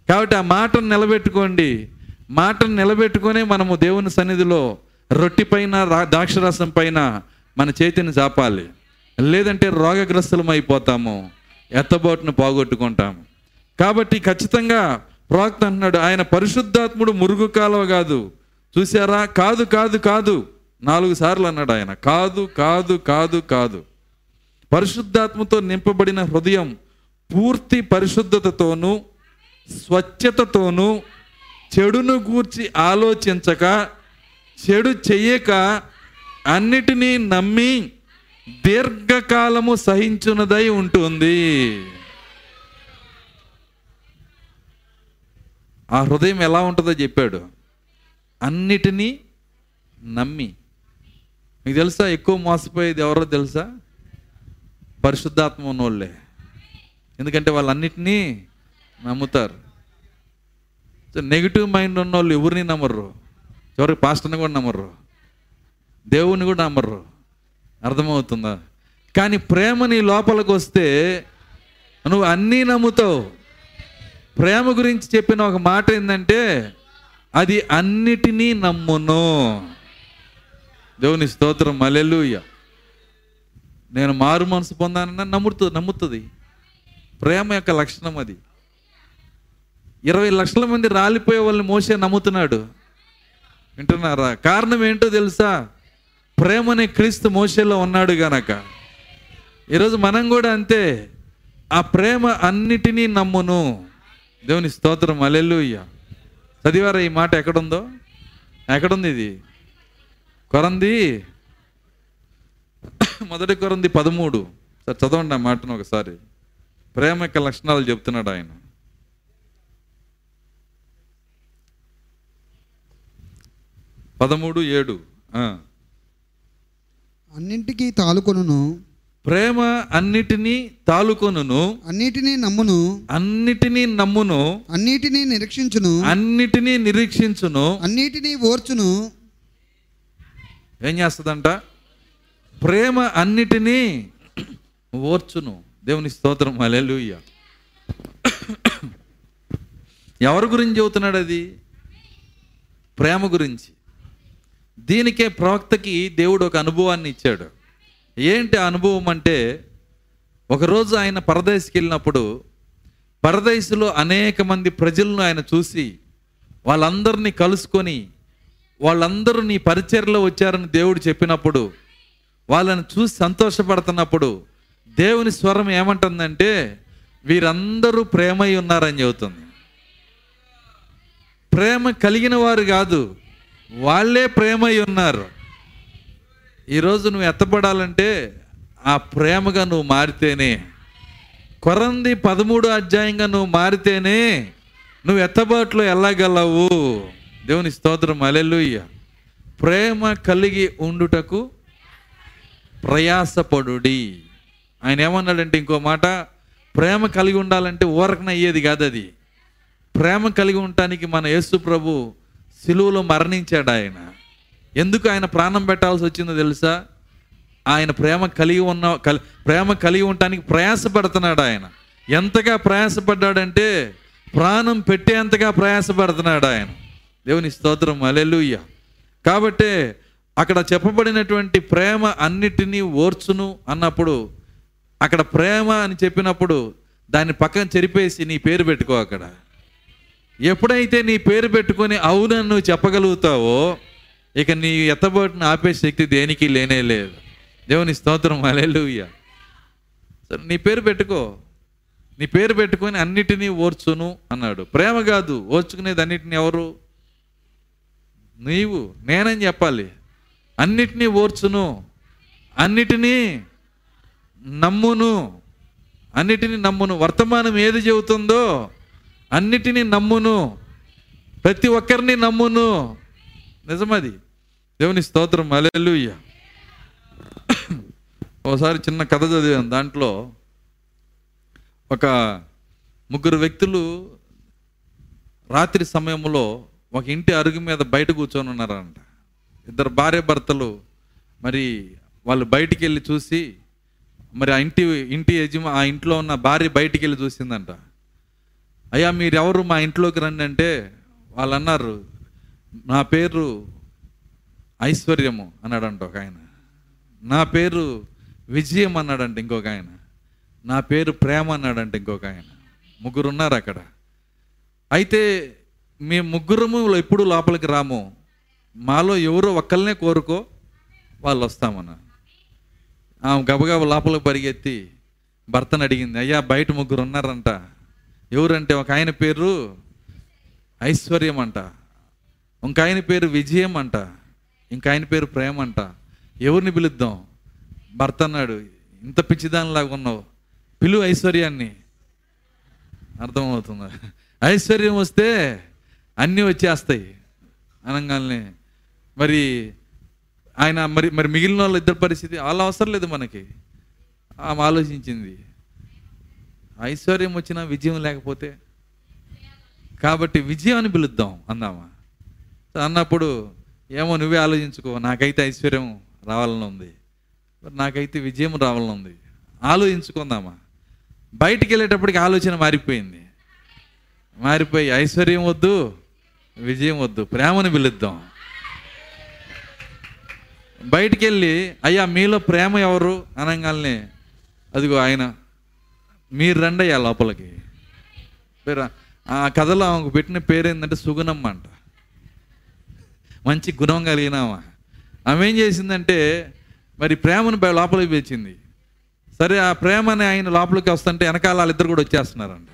కాబట్టి ఆ మాటను నిలబెట్టుకోండి. మాటను నిలబెట్టుకొని మనము దేవుని సన్నిధిలో రొట్టి పైన రా- ద్రాక్షరసం పైన మన చేతిని చాపాలి. లేదంటే రోగగ్రస్తులం అయిపోతాము ఎత్తబోటును పోగొట్టుకుంటాము. కాబట్టి ఖచ్చితంగా ప్రవక్త అంటున్నాడు ఆయన పరిశుద్ధాత్ముడు మురుగు కాలువ కాదు. చూసారా కాదు కాదు కాదు. నాలుగు సార్లు అన్నాడు ఆయన. కాదు కాదు కాదు కాదు. పరిశుద్ధాత్మతో నింపబడిన హృదయం పూర్తి పరిశుద్ధతతోనూ స్వచ్ఛతతోనూ చెడును గూర్చి ఆలోచించక చెడు చెయ్యక అన్నిటినీ నమ్మి దీర్ఘకాలము సహించున్నదై ఉంటుంది. ఆ హృదయం ఎలా ఉంటుందో చెప్పాడు. అన్నిటినీ నమ్మి. మీకు తెలుసా ఎక్కువ మోసపోయేది ఎవరో తెలుసా? పరిశుద్ధాత్మ ఉన్నోళ్ళే. ఎందుకంటే వాళ్ళన్నిటినీ నమ్ముతారు. నెగిటివ్ మైండ్ ఉన్న వాళ్ళు ఎవరిని నమ్మరు? చివరికి పాస్టర్ని కూడా నమ్మరు. దేవుని కూడా నమ్మరు. అర్థమవుతుందా? కానీ ప్రేమ నీ లోపలికి వస్తే నువ్వు అన్నీ నమ్ముతావు. ప్రేమ గురించి చెప్పిన ఒక మాట ఏంటంటే అది అన్నిటినీ నమ్మును. దేవుని స్తోత్రం మలెలుయ్య నేను మారు మనసు పొందానన్నా నమ్ముతుంది నమ్ముతుంది. ప్రేమ యొక్క లక్షణం అది. ఇరవై లక్షల మంది రాలిపోయే వాళ్ళని మోసే నమ్ముతున్నాడు. వింటున్నారా? కారణం ఏంటో తెలుసా? ప్రేమనే క్రీస్తు మోసేలో ఉన్నాడు గనక. ఈరోజు మనం కూడా అంతే. ఆ ప్రేమ అన్నిటినీ నమ్మును. దేవుని స్తోత్రం. అలెలుయ్య చదివారా ఈ మాట ఎక్కడుందో? ఎక్కడుంది ఇది? కొరంది మొదటి కొరంది పదమూడు. సార్ చదవండి ఆ మాటను ఒకసారి. ప్రేమ యొక్క లక్షణాలు చెప్తున్నాడు ఆయన. పదమూడు ఏడు. అన్నింటికీ తాలుకొనును. ప్రేమ అన్నిటినీ తాలుకొనును. అన్నిటినీ నమ్మును. అన్నిటినీ నమ్మును. అన్నిటినీ నిరీక్షించును. అన్నిటినీ నిరీక్షించును. అన్నిటినీ ఓర్చును. ఏం చేస్తుందంట? ప్రేమ అన్నిటినీ ఓర్చును. దేవుని స్తోత్రం. అలెలుయ్య ఎవరి గురించి చెబుతున్నాడు అది? ప్రేమ గురించి. దీనికే ప్రవక్తకి దేవుడు ఒక అనుభవాన్ని ఇచ్చాడు. ఏంటి అనుభవం అంటే ఒకరోజు ఆయన పరదేశికి వెళ్ళినప్పుడు పరదేశులో అనేక మంది ప్రజలను ఆయన చూసి వాళ్ళందరినీ కలుసుకొని వాళ్ళందరూ నీ పరిచర్లో వచ్చారని దేవుడు చెప్పినప్పుడు వాళ్ళని చూసి సంతోషపడుతున్నప్పుడు దేవుని స్వరం ఏమంటుందంటే వీరందరూ ప్రేమై ఉన్నారని చెబుతుంది. ప్రేమ కలిగిన వారు కాదు వాళ్ళే ప్రేమై ఉన్నారు. ఈరోజు నువ్వు ఎత్తపడాలంటే ఆ ప్రేమగా నువ్వు మారితేనే. కొరంది పదమూడు అధ్యాయంగా నువ్వు మారితేనే నువ్వు ఎత్తబాటులో వెళ్ళగలవు దేవుని స్తోత్రం. అలెలుయ్య ప్రేమ కలిగి ఉండుటకు ప్రయాసపడుడి. ఆయన ఏమన్నాడంటే ఇంకో మాట ప్రేమ కలిగి ఉండాలంటే ఊరకన అయ్యేది కాదు అది ప్రేమ కలిగి ఉండటానికి మన యేసు ప్రభు సిలువలో మరణించాడు ఆయన. ఎందుకు ఆయన ప్రాణం పెట్టాల్సి వచ్చిందో తెలుసా? ఆయన ప్రేమ కలిగి ఉన్న ప్రేమ కలిగి ఉండటానికి ప్రయాసపడుతున్నాడు ఆయన. ఎంతగా ప్రయాసపడ్డాడంటే ప్రాణం పెట్టేంతగా ప్రయాసపడుతున్నాడు ఆయన. దేవుని స్తోత్రం అలెలుయ్య కాబట్టి అక్కడ చెప్పబడినటువంటి ప్రేమ అన్నిటినీ ఓర్చును అన్నప్పుడు అక్కడ ప్రేమ అని చెప్పినప్పుడు దాన్ని పక్కన చెరిపేసి నీ పేరు పెట్టుకో అక్కడ. ఎప్పుడైతే నీ పేరు పెట్టుకొని అవునని నువ్వు చెప్పగలుగుతావో ఇక నీ ఎత్తబోటును ఆపే శక్తి దేనికి లేనే లేదు. దేవుని స్తోత్రం అలెలుయ్య సరే నీ పేరు పెట్టుకో. నీ పేరు పెట్టుకొని అన్నిటినీ ఓర్చును అన్నాడు. ప్రేమ కాదు ఓర్చుకునేది అన్నిటిని ఎవరు? నీవు నేనని చెప్పాలి. అన్నిటినీ ఓర్చును అన్నిటినీ నమ్మును అన్నిటినీ నమ్మును. వర్తమానం ఏది చెబుతుందో అన్నిటినీ నమ్మును. ప్రతి ఒక్కరిని నమ్మును. నిజమది. దేవుని స్తోత్రం. అలెలుయ్య ఒకసారి చిన్న కథ చదివాను. దాంట్లో ఒక ముగ్గురు వ్యక్తులు రాత్రి సమయంలో ఒక ఇంటి అరుగు మీద బయట కూర్చొని ఉన్నారంట. ఇద్దరు భార్య భర్తలు మరి వాళ్ళు బయటికి వెళ్ళి చూసి మరి ఆ ఇంటి ఇంటి యజమా ఆ ఇంట్లో ఉన్న భార్య బయటికి వెళ్ళి చూసిందంట. అయ్యా మీరెవరు మా ఇంట్లోకి రండి అంటే వాళ్ళు అన్నారు నా పేరు ఐశ్వర్యము అన్నాడంట ఒక ఆయన. నా పేరు విజయం అన్నాడంట ఇంకొక ఆయన. నా పేరు ప్రేమ అన్నాడంట ఇంకొక ఆయన. ముగ్గురు ఉన్నారు అక్కడ. అయితే మేము ముగ్గురము ఎప్పుడు లోపలికి రాము. మాలో ఎవరో ఒక్కళ్ళనే కోరుకో వాళ్ళు వస్తామన్న ఆమె గబగబ లోపలికి పరిగెత్తి భర్తను అడిగింది అయ్యా బయట ముగ్గురు ఉన్నారంట ఎవరంటే ఒక ఆయన పేరు ఐశ్వర్యం అంట. ఇంక ఆయన పేరు విజయం అంట. ఇంక ఆయన పేరు ప్రేమ అంట. ఎవరిని పిలుద్దాం? భర్త అన్నాడు. ఇంత పిచ్చిదానిలాగా ఉన్నావు. పిలువు ఐశ్వర్యాన్ని. అర్థమవుతుందా? ఐశ్వర్యం వస్తే అన్నీ వచ్చేస్తాయి అనగానే మరి ఆయన మరి మరి మిగిలిన వాళ్ళ ఇద్దరు పరిస్థితి వాళ్ళ అవసరం లేదు మనకి. ఆమె ఆలోచించింది. ఐశ్వర్యం వచ్చినా విజయం లేకపోతే? కాబట్టి విజయం అని పిలుద్దాం అందామా? అన్నప్పుడు ఏమో నువ్వే ఆలోచించుకో నాకైతే ఐశ్వర్యం రావాలని ఉంది. నాకైతే విజయం రావాలని ఉంది. ఆలోచించుకుందామా? బయటికి వెళ్ళేటప్పటికి ఆలోచన మారిపోయింది. మారిపోయి ఐశ్వర్యం వద్దు విజయం వద్దు ప్రేమను పిలుద్దాం. బయటికి వెళ్ళి అయ్యా మీలో ప్రేమ ఎవరు? అనగానే అదిగో ఆయన. మీరు రండి అయ్యా లోపలికి. పేరు ఆ కథలో ఆమెకు పెట్టిన పేరు ఏంటంటే సుగుణమ్మ అంట. మంచి గుణం కలిగినామా ఆమె. ఏం చేసిందంటే మరి ప్రేమను లోపలికి పిలిచింది. సరే ఆ ప్రేమని ఆయన లోపలికి వస్తుంటే వెనకాల వాళ్ళిద్దరు కూడా వచ్చేస్తున్నారంట.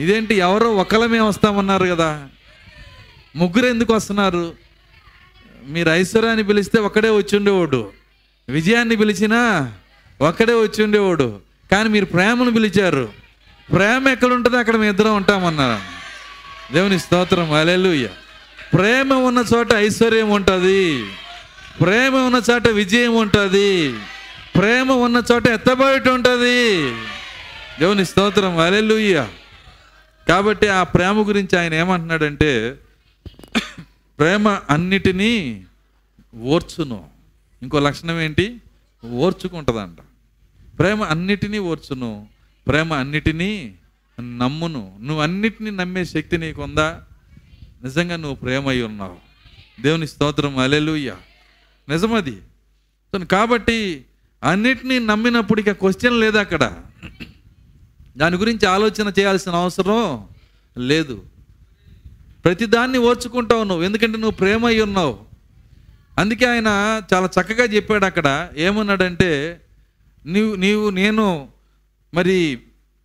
ఇదేంటి ఎవరో ఒకళ్ళమే వస్తామన్నారు కదా. ముగ్గురు ఎందుకు వస్తున్నారు? మీరు ఐశ్వర్యాన్ని పిలిస్తే ఒక్కడే వచ్చి ఉండేవాడు. విజయాన్ని పిలిచినా ఒక్కడే వచ్చి ఉండేవాడు. కానీ మీరు ప్రేమను పిలిచారు. ప్రేమ ఎక్కడ ఉంటుందో అక్కడ మేము ఇద్దరం ఉంటామన్నారు దేవుని స్తోత్రం అలెలుయ్య ప్రేమ ఉన్న చోట ఐశ్వర్యం ఉంటుంది. ప్రేమ ఉన్న చోట విజయం ఉంటుంది. ప్రేమ ఉన్న చోట ఎత్తబడి ఉంటుంది. దేవుని స్తోత్రం అలెలుయ్య కాబట్టి ఆ ప్రేమ గురించి ఆయన ఏమంటున్నాడంటే ప్రేమ అన్నిటినీ ఓర్చును. ఇంకో లక్షణం ఏంటి? ఓర్చుకుంటుందంట. ప్రేమ అన్నిటినీ ఓర్చును ప్రేమ అన్నిటినీ నమ్మును. నువ్వు అన్నిటినీ నమ్మే శక్తి నీకుందా? నిజంగా నువ్వు ప్రేమ అయి ఉన్నావు. దేవుని స్తోత్రం అలెలుయ్య నిజమది. సో కాబట్టి అన్నిటినీ నమ్మినప్పుడు ఇక క్వశ్చన్ లేదు అక్కడ. దాని గురించి ఆలోచన చేయాల్సిన అవసరం లేదు. ప్రతిదాన్ని ఓర్చుకుంటావు నువ్వు ఎందుకంటే నువ్వు ప్రేమ అయి ఉన్నావు. అందుకే ఆయన చాలా చక్కగా చెప్పాడు అక్కడ ఏమన్నాడంటే నీవు నీవు నేను మరి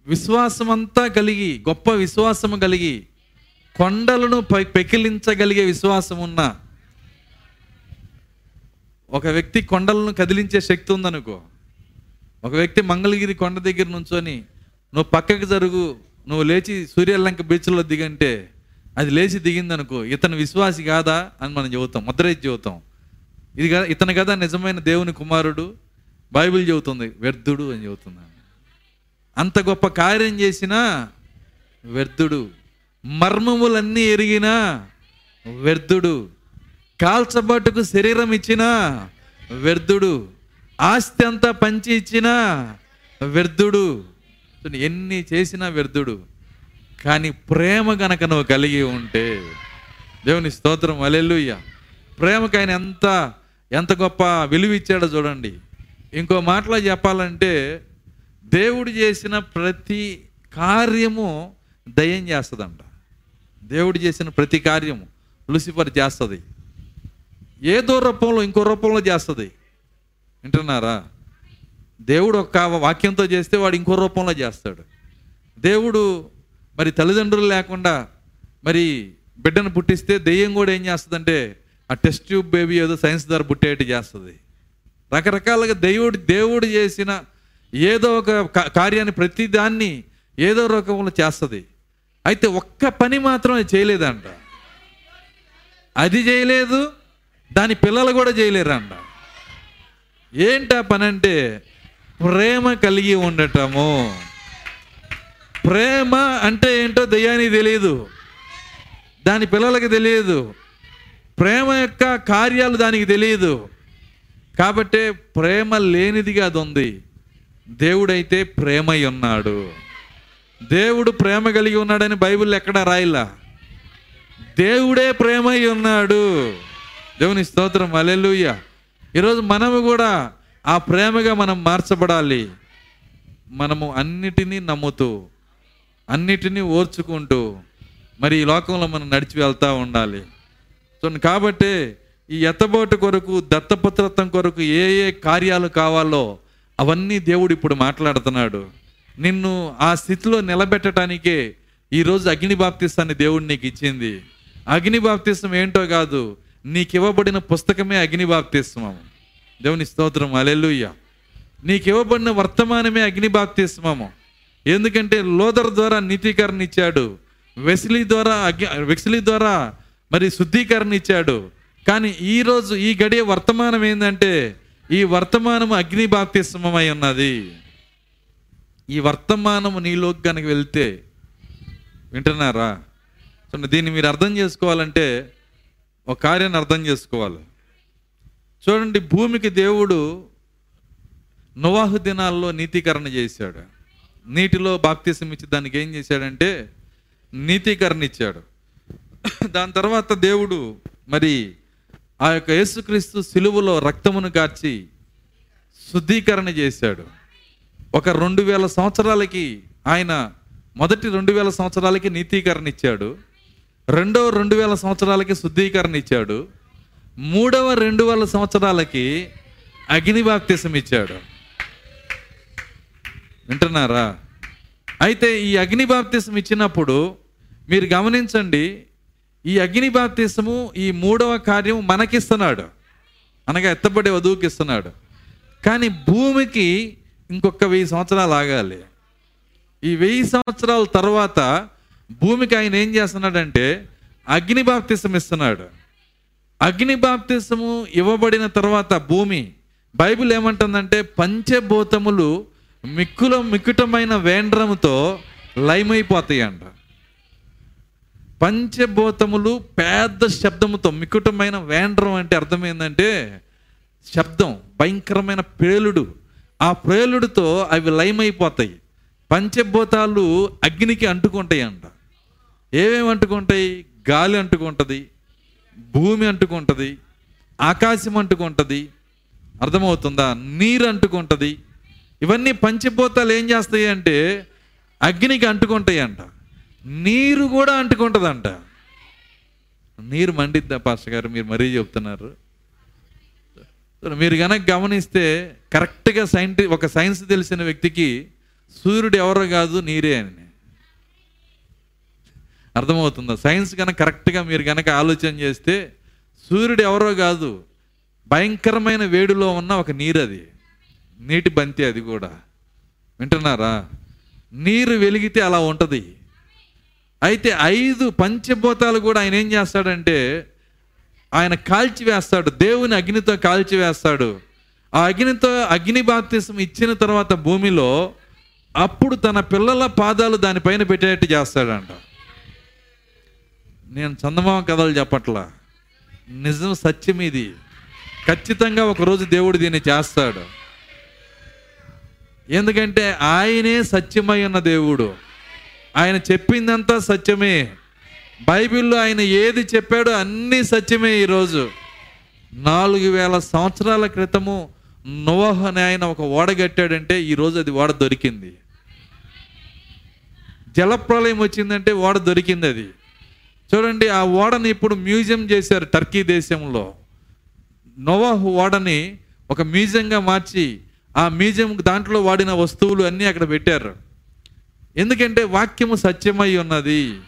విశ్వాసమంతా కలిగి గొప్ప విశ్వాసం కలిగి కొండలను పై- పెకిలించగలిగే విశ్వాసం ఉన్న ఒక వ్యక్తి కొండలను కదిలించే శక్తి ఉందనుకో. ఒక వ్యక్తి మంగళగిరి కొండ దగ్గర నుంచొని నువ్వు పక్కకు జరుగు నువ్వు లేచి సూర్యలంక బీచ్లో దిగంటే అది లేచి దిగిందనుకో ఇతను విశ్వాసి కాదా? అని మనం చెబుతాం ముద్రేసి చెబుతాం. ఇది కదా ఇతను కదా నిజమైన దేవుని కుమారుడు బైబిల్ చెబుతుంది వ్యర్థుడు అని చెబుతున్నాను అంత గొప్ప కార్యం చేసినా వ్యర్థుడు. మర్మములన్నీ ఎరిగినా వ్యర్థుడు. కాల్చబాటుకు శరీరం ఇచ్చినా వ్యర్థుడు. ఆస్తి అంతా పంచి ఇచ్చినా వ్యర్థుడు. ఎన్ని చేసినా వ్యర్థుడు. కానీ ప్రేమ గనక నువ్వు కలిగి ఉంటే దేవుని స్తోత్రం అలెల్లుయ్య ప్రేమకు ఆయన ఎంత ఎంత గొప్ప విలువ ఇచ్చాడో చూడండి. ఇంకో మాటలో చెప్పాలంటే దేవుడు చేసిన ప్రతి కార్యము దయ్యం చేస్తుందంట. దేవుడు చేసిన ప్రతి కార్యము లూసిఫర్ చేస్తుంది. ఏదో రూపంలో ఇంకో రూపంలో చేస్తుంది. వింటున్నారా? దేవుడు ఒక వాక్యంతో చేస్తే వాడు ఇంకో రూపంలో చేస్తాడు. దేవుడు మరి తల్లిదండ్రులు లేకుండా మరి బిడ్డను పుట్టిస్తే దెయ్యం కూడా ఏం చేస్తుందంటే ఆ టెస్ట్ ట్యూబ్ బేబీ ఏదో సైన్స్ ద్వారా పుట్టేటి చేస్తుంది. రకరకాలుగా దేవుడు దేవుడు చేసిన ఏదో ఒక కార్యాన్ని ప్రతిదాన్ని ఏదో రకంలో చేస్తుంది. అయితే ఒక్క పని మాత్రం అది చేయలేదంట. అది చేయలేదు దాని పిల్లలు కూడా చేయలేరంట. ఏంటా పని అంటే ప్రేమ కలిగి ఉండటము. ప్రేమ అంటే ఏంటో దయ్యానికి తెలియదు దాని పిల్లలకి తెలియదు ప్రేమ యొక్క కార్యాలు దానికి తెలియదు కాబట్టే ప్రేమ లేనిదిగా అది ఉంది. దేవుడైతే ప్రేమై ఉన్నాడు. దేవుడు ప్రేమ కలిగి ఉన్నాడని బైబిల్ ఎక్కడ రాయిలా? దేవుడే ప్రేమై ఉన్నాడు. దేవుని స్తోత్రం అలెలుయ్య ఈరోజు మనము కూడా ఆ ప్రేమగా మనం మార్చబడాలి. మనము అన్నిటినీ నమ్ముతూ అన్నిటినీ ఓర్చుకుంటూ మరి ఈ లోకంలో మనం నడిచి వెళ్తూ ఉండాలి. సో కాబట్టి ఈ ఎత్తబోటు కొరకు దత్తపుత్రత్వం కొరకు ఏ ఏ కార్యాలు కావాలో అవన్నీ దేవుడు ఇప్పుడు మాట్లాడుతున్నాడు. నిన్ను ఆ స్థితిలో నిలబెట్టడానికే ఈరోజు అగ్ని బాప్తిస్తాన్ని దేవుడు నీకు ఇచ్చింది. అగ్ని బాప్తిస్తం ఏంటో కాదు నీకు ఇవ్వబడిన పుస్తకమే అగ్ని బాప్తిస్మం దేవుని స్తోత్రం అలెలుయ్య నీకు ఇవ్వబడిన వర్తమానమే అగ్ని బాప్తిస్మము ఎందుకంటే లోదర్ ద్వారా నీతీకరణ ఇచ్చాడు వెసిలీ ద్వారా అగ్ని వెసిలీ ద్వారా మరి శుద్ధీకరణ ఇచ్చాడు కానీ ఈరోజు ఈ గడియ వర్తమానం ఏంటంటే ఈ వర్తమానం అగ్ని బాప్తిస్మమై ఉన్నది. ఈ వర్తమానము నీలోకి కనుక వెళ్తే వింటున్నారా? చూడండి దీన్ని మీరు అర్థం చేసుకోవాలంటే ఒక కార్యాన్ని అర్థం చేసుకోవాలి. చూడండి భూమికి దేవుడు నువాహు దినాల్లో నీతీకరణ చేశాడు. నీటిలో బాప్తిసం ఇచ్చి దానికి ఏం చేశాడంటే నీతీకరణ ఇచ్చాడు. దాని తర్వాత దేవుడు మరి ఆ యొక్క యేసుక్రీస్తు సిలువలో రక్తమును కార్చి శుద్ధీకరణ చేశాడు. ఒక రెండు వేల సంవత్సరాలకి ఆయన మొదటి రెండు వేల సంవత్సరాలకి నీతీకరణ ఇచ్చాడు. రెండవ రెండు వేల సంవత్సరాలకి శుద్ధీకరణ ఇచ్చాడు. మూడవ రెండు వేల సంవత్సరాలకి అగ్నిబాప్తిసం ఇచ్చాడు. వింటున్నారా? అయితే ఈ అగ్నిబాప్తిసం ఇచ్చినప్పుడు మీరు గమనించండి ఈ అగ్ని బాప్తీసము ఈ మూడవ కార్యం మనకిస్తున్నాడు. అనగా ఎత్తబడే వధువుకి ఇస్తున్నాడు. కానీ భూమికి ఇంకొక వెయ్యి సంవత్సరాలు ఆగాలి. ఈ వెయ్యి సంవత్సరాల తర్వాత భూమికి ఆయన ఏం చేస్తున్నాడంటే అగ్ని బాప్తిసం ఇస్తున్నాడు. అగ్ని బాప్తిసము ఇవ్వబడిన తర్వాత భూమి బైబిల్ ఏమంటుందంటే పంచభూతములు మిక్కుల మిక్కుటమైన వేండ్రముతో లయమైపోతాయి అంట పంచభూతములు పెద్ద శబ్దముతో మికుటమైన వేండ్రం అంటే అర్థమైందంటే శబ్దం భయంకరమైన పేలుడు. ఆ పేలుడుతో అవి లయమైపోతాయి. పంచభూతాలు అగ్నికి అంటుకుంటాయి అంట ఏమేమి అంటుకుంటాయి? గాలి అంటుకుంటుంది భూమి అంటుకుంటుంది ఆకాశం అంటుకుంటుంది. అర్థమవుతుందా? నీరు అంటుకుంటుంది. ఇవన్నీ పంచభూతాలు ఏం చేస్తాయి అంటే అగ్నికి అంటుకుంటాయి అంట నీరు కూడా అంటుకుంటుందంట. నీరు మండిద్దా పాస్టర్ గారు? మీరు మరీ చెప్తున్నారు. మీరు కనుక గమనిస్తే కరెక్ట్గా సైంటి ఒక సైన్స్ తెలిసిన వ్యక్తికి సూర్యుడు ఎవరో కాదు నీరే అని. అర్థమవుతుందా? సైన్స్ కనుక కరెక్ట్గా మీరు కనుక ఆలోచన చేస్తే సూర్యుడు ఎవరో కాదు భయంకరమైన వేడిలో ఉన్న ఒక నీరు అది నీటి బంతి అది కూడా. వింటున్నారా? నీరు వెలిగితే అలా ఉంటుంది. అయితే ఐదు పంచభూతాలు కూడా ఆయన ఏం చేస్తాడంటే ఆయన కాల్చి వేస్తాడు దేవుని అగ్నితో కాల్చి వేస్తాడు. ఆ అగ్నితో అగ్ని బాప్తిసం ఇచ్చిన తర్వాత భూమిలో అప్పుడు తన పిల్లల పాదాలు దానిపైన పెట్టేట్టు చేస్తాడంట. నేను చందమామ కథలు చెప్పట్లా. నిజం సత్యం ఇది. ఖచ్చితంగా ఒకరోజు దేవుడు దీన్ని చేస్తాడు. ఎందుకంటే ఆయనే సత్యమై ఉన్న దేవుడు. ఆయన చెప్పిందంతా సత్యమే. బైబిల్లో ఆయన ఏది చెప్పాడో అన్నీ సత్యమే ఈరోజు. నాలుగు వేల సంవత్సరాల క్రితము నోహ అని ఆయన ఒక ఓడ కట్టాడంటే ఈరోజు అది ఓడ దొరికింది. జలప్రలయం వచ్చిందంటే ఓడ దొరికింది అది. చూడండి ఆ ఓడని ఇప్పుడు మ్యూజియం చేశారు టర్కీ దేశంలో. నోవాహ్ ఓడని ఒక మ్యూజియంగా మార్చి ఆ మ్యూజియం దాంట్లో వాడిన వస్తువులు అన్నీ అక్కడ పెట్టారు. ఎందుకంటే వాక్యము సత్యమై ఉన్నది.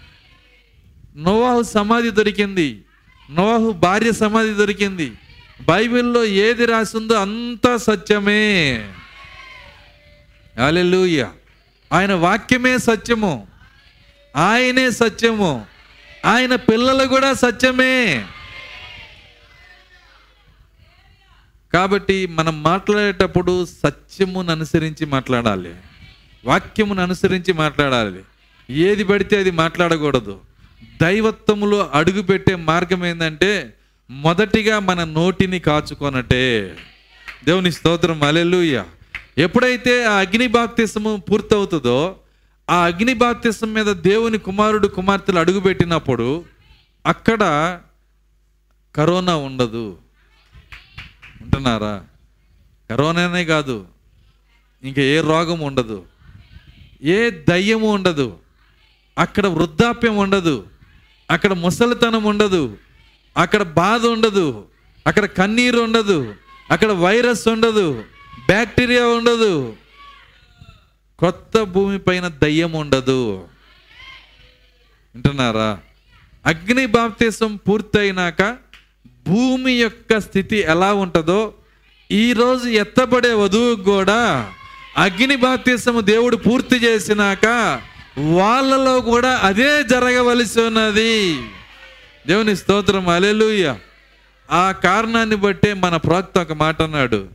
నోవాహు సమాధి దొరికింది. నోవాహు భార్య సమాధి దొరికింది. బైబిల్లో ఏది రాసిందో అంతా సత్యమే. హల్లెలూయా. ఆయన వాక్యమే సత్యము. ఆయనే సత్యము. ఆయన పిల్లలు కూడా సత్యమే. కాబట్టి మనం మాట్లాడేటప్పుడు సత్యమును అనుసరించి మాట్లాడాలి. వాక్యమును అనుసరించి మాట్లాడాలి. ఏది పడితే అది మాట్లాడకూడదు. దైవత్వములో అడుగుపెట్టే మార్గం ఏంటంటే మొదటిగా మన నోటిని కాచుకొనటే. దేవుని స్తోత్రం అలెలుయ్య ఎప్పుడైతే ఆ అగ్ని బాప్తిసము పూర్తవుతుందో ఆ అగ్ని బాప్తిసం మీద దేవుని కుమారుడు కుమార్తెలు అడుగుపెట్టినప్పుడు అక్కడ కరోనా ఉండదు. ఉంటున్నారా? కరోనానే కాదు. ఇంకా ఏ రోగం ఉండదు. ఏ దయ్యము ఉండదు. అక్కడ వృద్ధాప్యం ఉండదు. అక్కడ ముసలితనం ఉండదు. అక్కడ బాధ ఉండదు. అక్కడ కన్నీరు ఉండదు. అక్కడ వైరస్ ఉండదు. బ్యాక్టీరియా ఉండదు. కొత్త భూమి పైన దయ్యం ఉండదు. వింటున్నారా? అగ్ని బాప్తీసం పూర్తయినాక భూమి యొక్క స్థితి ఎలా ఉంటుందో ఈరోజు ఎత్తబడే వధువు కూడా అగ్ని బాప్తిసము దేవుడు పూర్తి చేసినాక వాళ్ళలో కూడా అదే జరగవలసి ఉన్నది. దేవుని స్తోత్రం అలెలుయ్య ఆ కారణాన్ని బట్టే మన ప్రవక్త ఒక మాట అన్నాడు.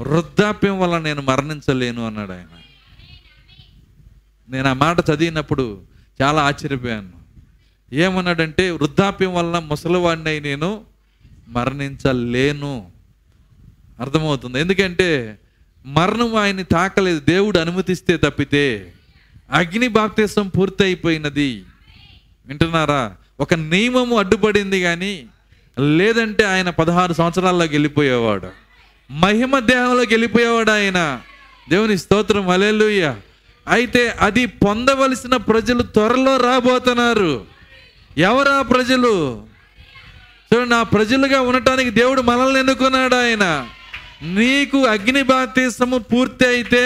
వృద్ధాప్యం వల్ల నేను మరణించలేను అన్నాడు ఆయన. నేను ఆ మాట చదివినప్పుడు చాలా ఆశ్చర్యపోయాను. ఏమన్నాడంటే వృద్ధాప్యం వల్ల ముసలివాడినై నేను మరణించలేను. అర్థమవుతుంది. ఎందుకంటే మరణం ఆయన్ని తాకలేదు. దేవుడు అనుమతిస్తే తప్పితే అగ్ని బాప్తీసం పూర్తి అయిపోయినది వింటున్నారా? ఒక నియమము అడ్డుపడింది కానీ లేదంటే ఆయన పదహారు సంవత్సరాల్లోకి వెళ్ళిపోయేవాడు. మహిమ దేహంలోకి వెళ్ళిపోయేవాడు ఆయన. దేవుని స్తోత్రం అలెలుయ్య అయితే అది పొందవలసిన ప్రజలు త్వరలో రాబోతున్నారు. ఎవరా ప్రజలు? చూడండి నా ప్రజలుగా ఉండటానికి దేవుడు మనల్ని ఎన్నుకున్నాడు ఆయన. నీకు అగ్ని బాప్తీసము పూర్తి అయితే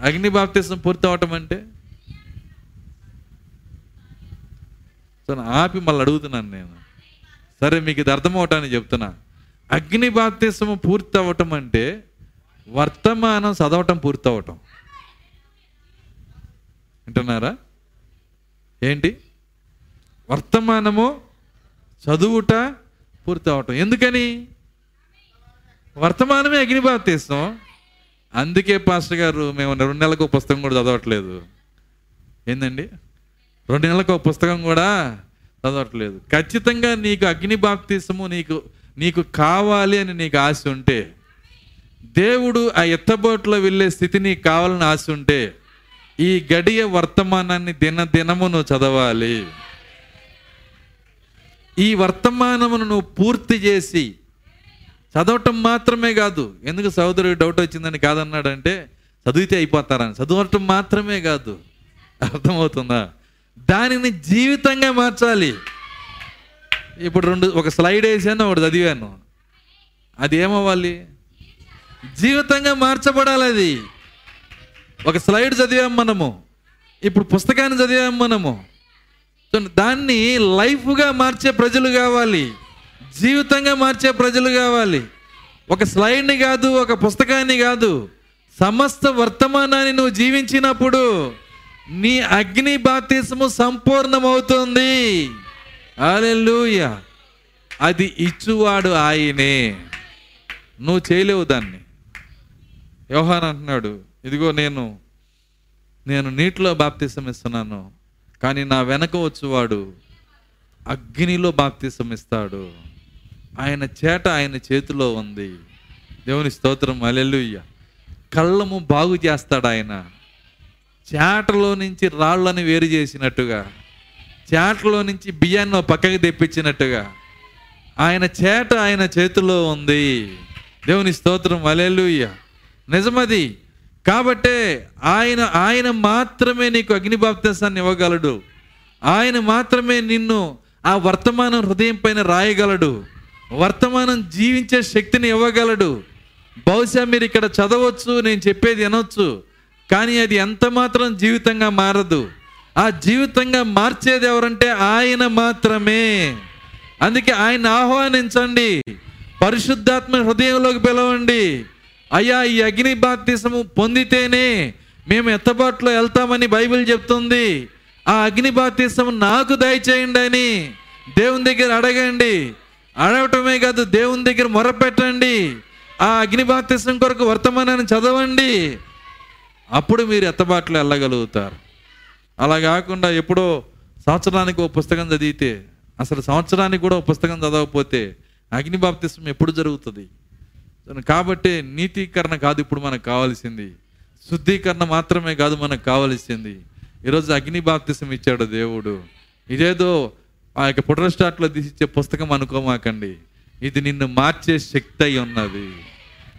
అగ్ని బాప్తీసం పూర్తి అవటం అంటే? సో ఆపి మళ్ళీ అడుగుతున్నాను నేను. సరే మీకు ఇది అర్థం అవటానికి చెప్తున్నా. అగ్ని బాప్తీసము పూర్తి అవ్వటం అంటే వర్తమానం చదవటం పూర్తి అవ్వటం వింటున్నారా? ఏంటి? వర్తమానము చదువుట పూర్తి అవటం. ఎందుకని? వర్తమానమే అగ్ని అందుకే పాస్టర్ గారు మేము రెండు నెలలకు పుస్తకం కూడా చదవట్లేదు. ఏందండి? రెండు నెలలకు ఒక పుస్తకం కూడా చదవట్లేదు. ఖచ్చితంగా నీకు అగ్ని బాప్తీసము నీకు నీకు కావాలి అని నీకు ఆశ ఉంటే దేవుడు ఆ ఎత్తబోట్లో వెళ్ళే స్థితి నీకు కావాలని ఆశ ఉంటే ఈ గడియ వర్తమానాన్ని దిన దినము నువ్వు చదవాలి. ఈ వర్తమానమును నువ్వు పూర్తి చేసి చదవటం మాత్రమే కాదు. ఎందుకు సహోదరుడు డౌట్ వచ్చిందని కాదన్నాడంటే చదివితే అయిపోతారని. చదవటం మాత్రమే కాదు. అర్థమవుతుందా? దానిని జీవితంగా మార్చాలి. ఇప్పుడు రెండు ఒక స్లైడ్ వేసాను ఒకటి చదివాను. అది ఏమవ్వాలి జీవితంగా మార్చబడాలి అది. ఒక స్లైడ్ చదివాం మనము. ఇప్పుడు పుస్తకాన్ని చదివాం మనము. దాన్ని లైఫ్గా మార్చే ప్రజలు కావాలి. జీవితంగా మార్చే ప్రజలు కావాలి. ఒక స్లైడ్ని కాదు ఒక పుస్తకాన్ని కాదు. సమస్త వర్తమానాన్ని నువ్వు జీవించినప్పుడు నీ అగ్ని బాప్తిసము సంపూర్ణమవుతుంది. హల్లెలూయా. అది ఇచ్చువాడు ఆయనే. నువ్వు చేయలేవు దాన్ని. వ్యవహారం అంటున్నాడు ఇదిగో నేను నేను నీటిలో బాప్తిసం ఇస్తున్నాను కానీ నా వెనక వచ్చేవాడు అగ్నిలో బాప్తిసం ఇస్తాడు ఆయన చేట ఆయన చేతిలో ఉంది. దేవుని స్తోత్రం అలెలుయ్య కళ్ళము బాగు చేస్తాడు ఆయన. చేటలో నుంచి రాళ్ళని వేరు చేసినట్టుగా చేటలో నుంచి బియ్యాన్ని పక్కకి తెప్పించినట్టుగా ఆయన చేట ఆయన చేతిలో ఉంది. దేవుని స్తోత్రం అలెలుయ్య నిజమది కాబట్టే ఆయన ఆయన మాత్రమే నీకు అగ్నిబాప్తేశాన్ని ఇవ్వగలడు. ఆయన మాత్రమే నిన్ను ఆ వర్తమానం హృదయం పైన రాయగలడు. వర్తమానం జీవించే శక్తిని ఇవ్వగలడు. బహుశా మీరు ఇక్కడ చదవచ్చు నేను చెప్పేది వినొచ్చు కానీ అది ఎంత మాత్రం జీవితంగా మారదు. ఆ జీవితంగా మార్చేది ఎవరంటే ఆయన మాత్రమే. అందుకే ఆయన ఆహ్వానించండి. పరిశుద్ధాత్మ హృదయంలోకి పిలవండి. అయ్యా ఈ అగ్ని బాప్తిసము పొందితేనే మేము ఎత్తబాటులో వెళ్తామని బైబిల్ చెప్తుంది. ఆ అగ్ని బాప్తిసము నాకు దయచేయండి అని దేవుని దగ్గర అడగండి. అడగటమే కాదు దేవుని దగ్గర మొరపెట్టండి. ఆ అగ్ని బాప్తిసం కొరకు వర్తమానాన్ని చదవండి. అప్పుడు మీరు ఎత్తబాట్లు వెళ్ళగలుగుతారు. అలా కాకుండా ఎప్పుడో సంవత్సరానికి ఓ పుస్తకం చదివితే అసలు సంవత్సరానికి కూడా ఓ పుస్తకం చదవకపోతే అగ్ని బాప్తిసం ఎప్పుడు జరుగుతుంది? కాబట్టి నీతీకరణ కాదు ఇప్పుడు మనకు కావాల్సింది. శుద్ధీకరణ మాత్రమే కాదు మనకు కావాల్సింది. ఈరోజు అగ్ని బాప్తిసం ఇచ్చాడు దేవుడు. ఇదేదో ఆ యొక్క పుట్రస్టాట్లో తీసిచ్చే పుస్తకం అనుకోమాకండి. ఇది నిన్ను మార్చే శక్తి అయి ఉన్నది.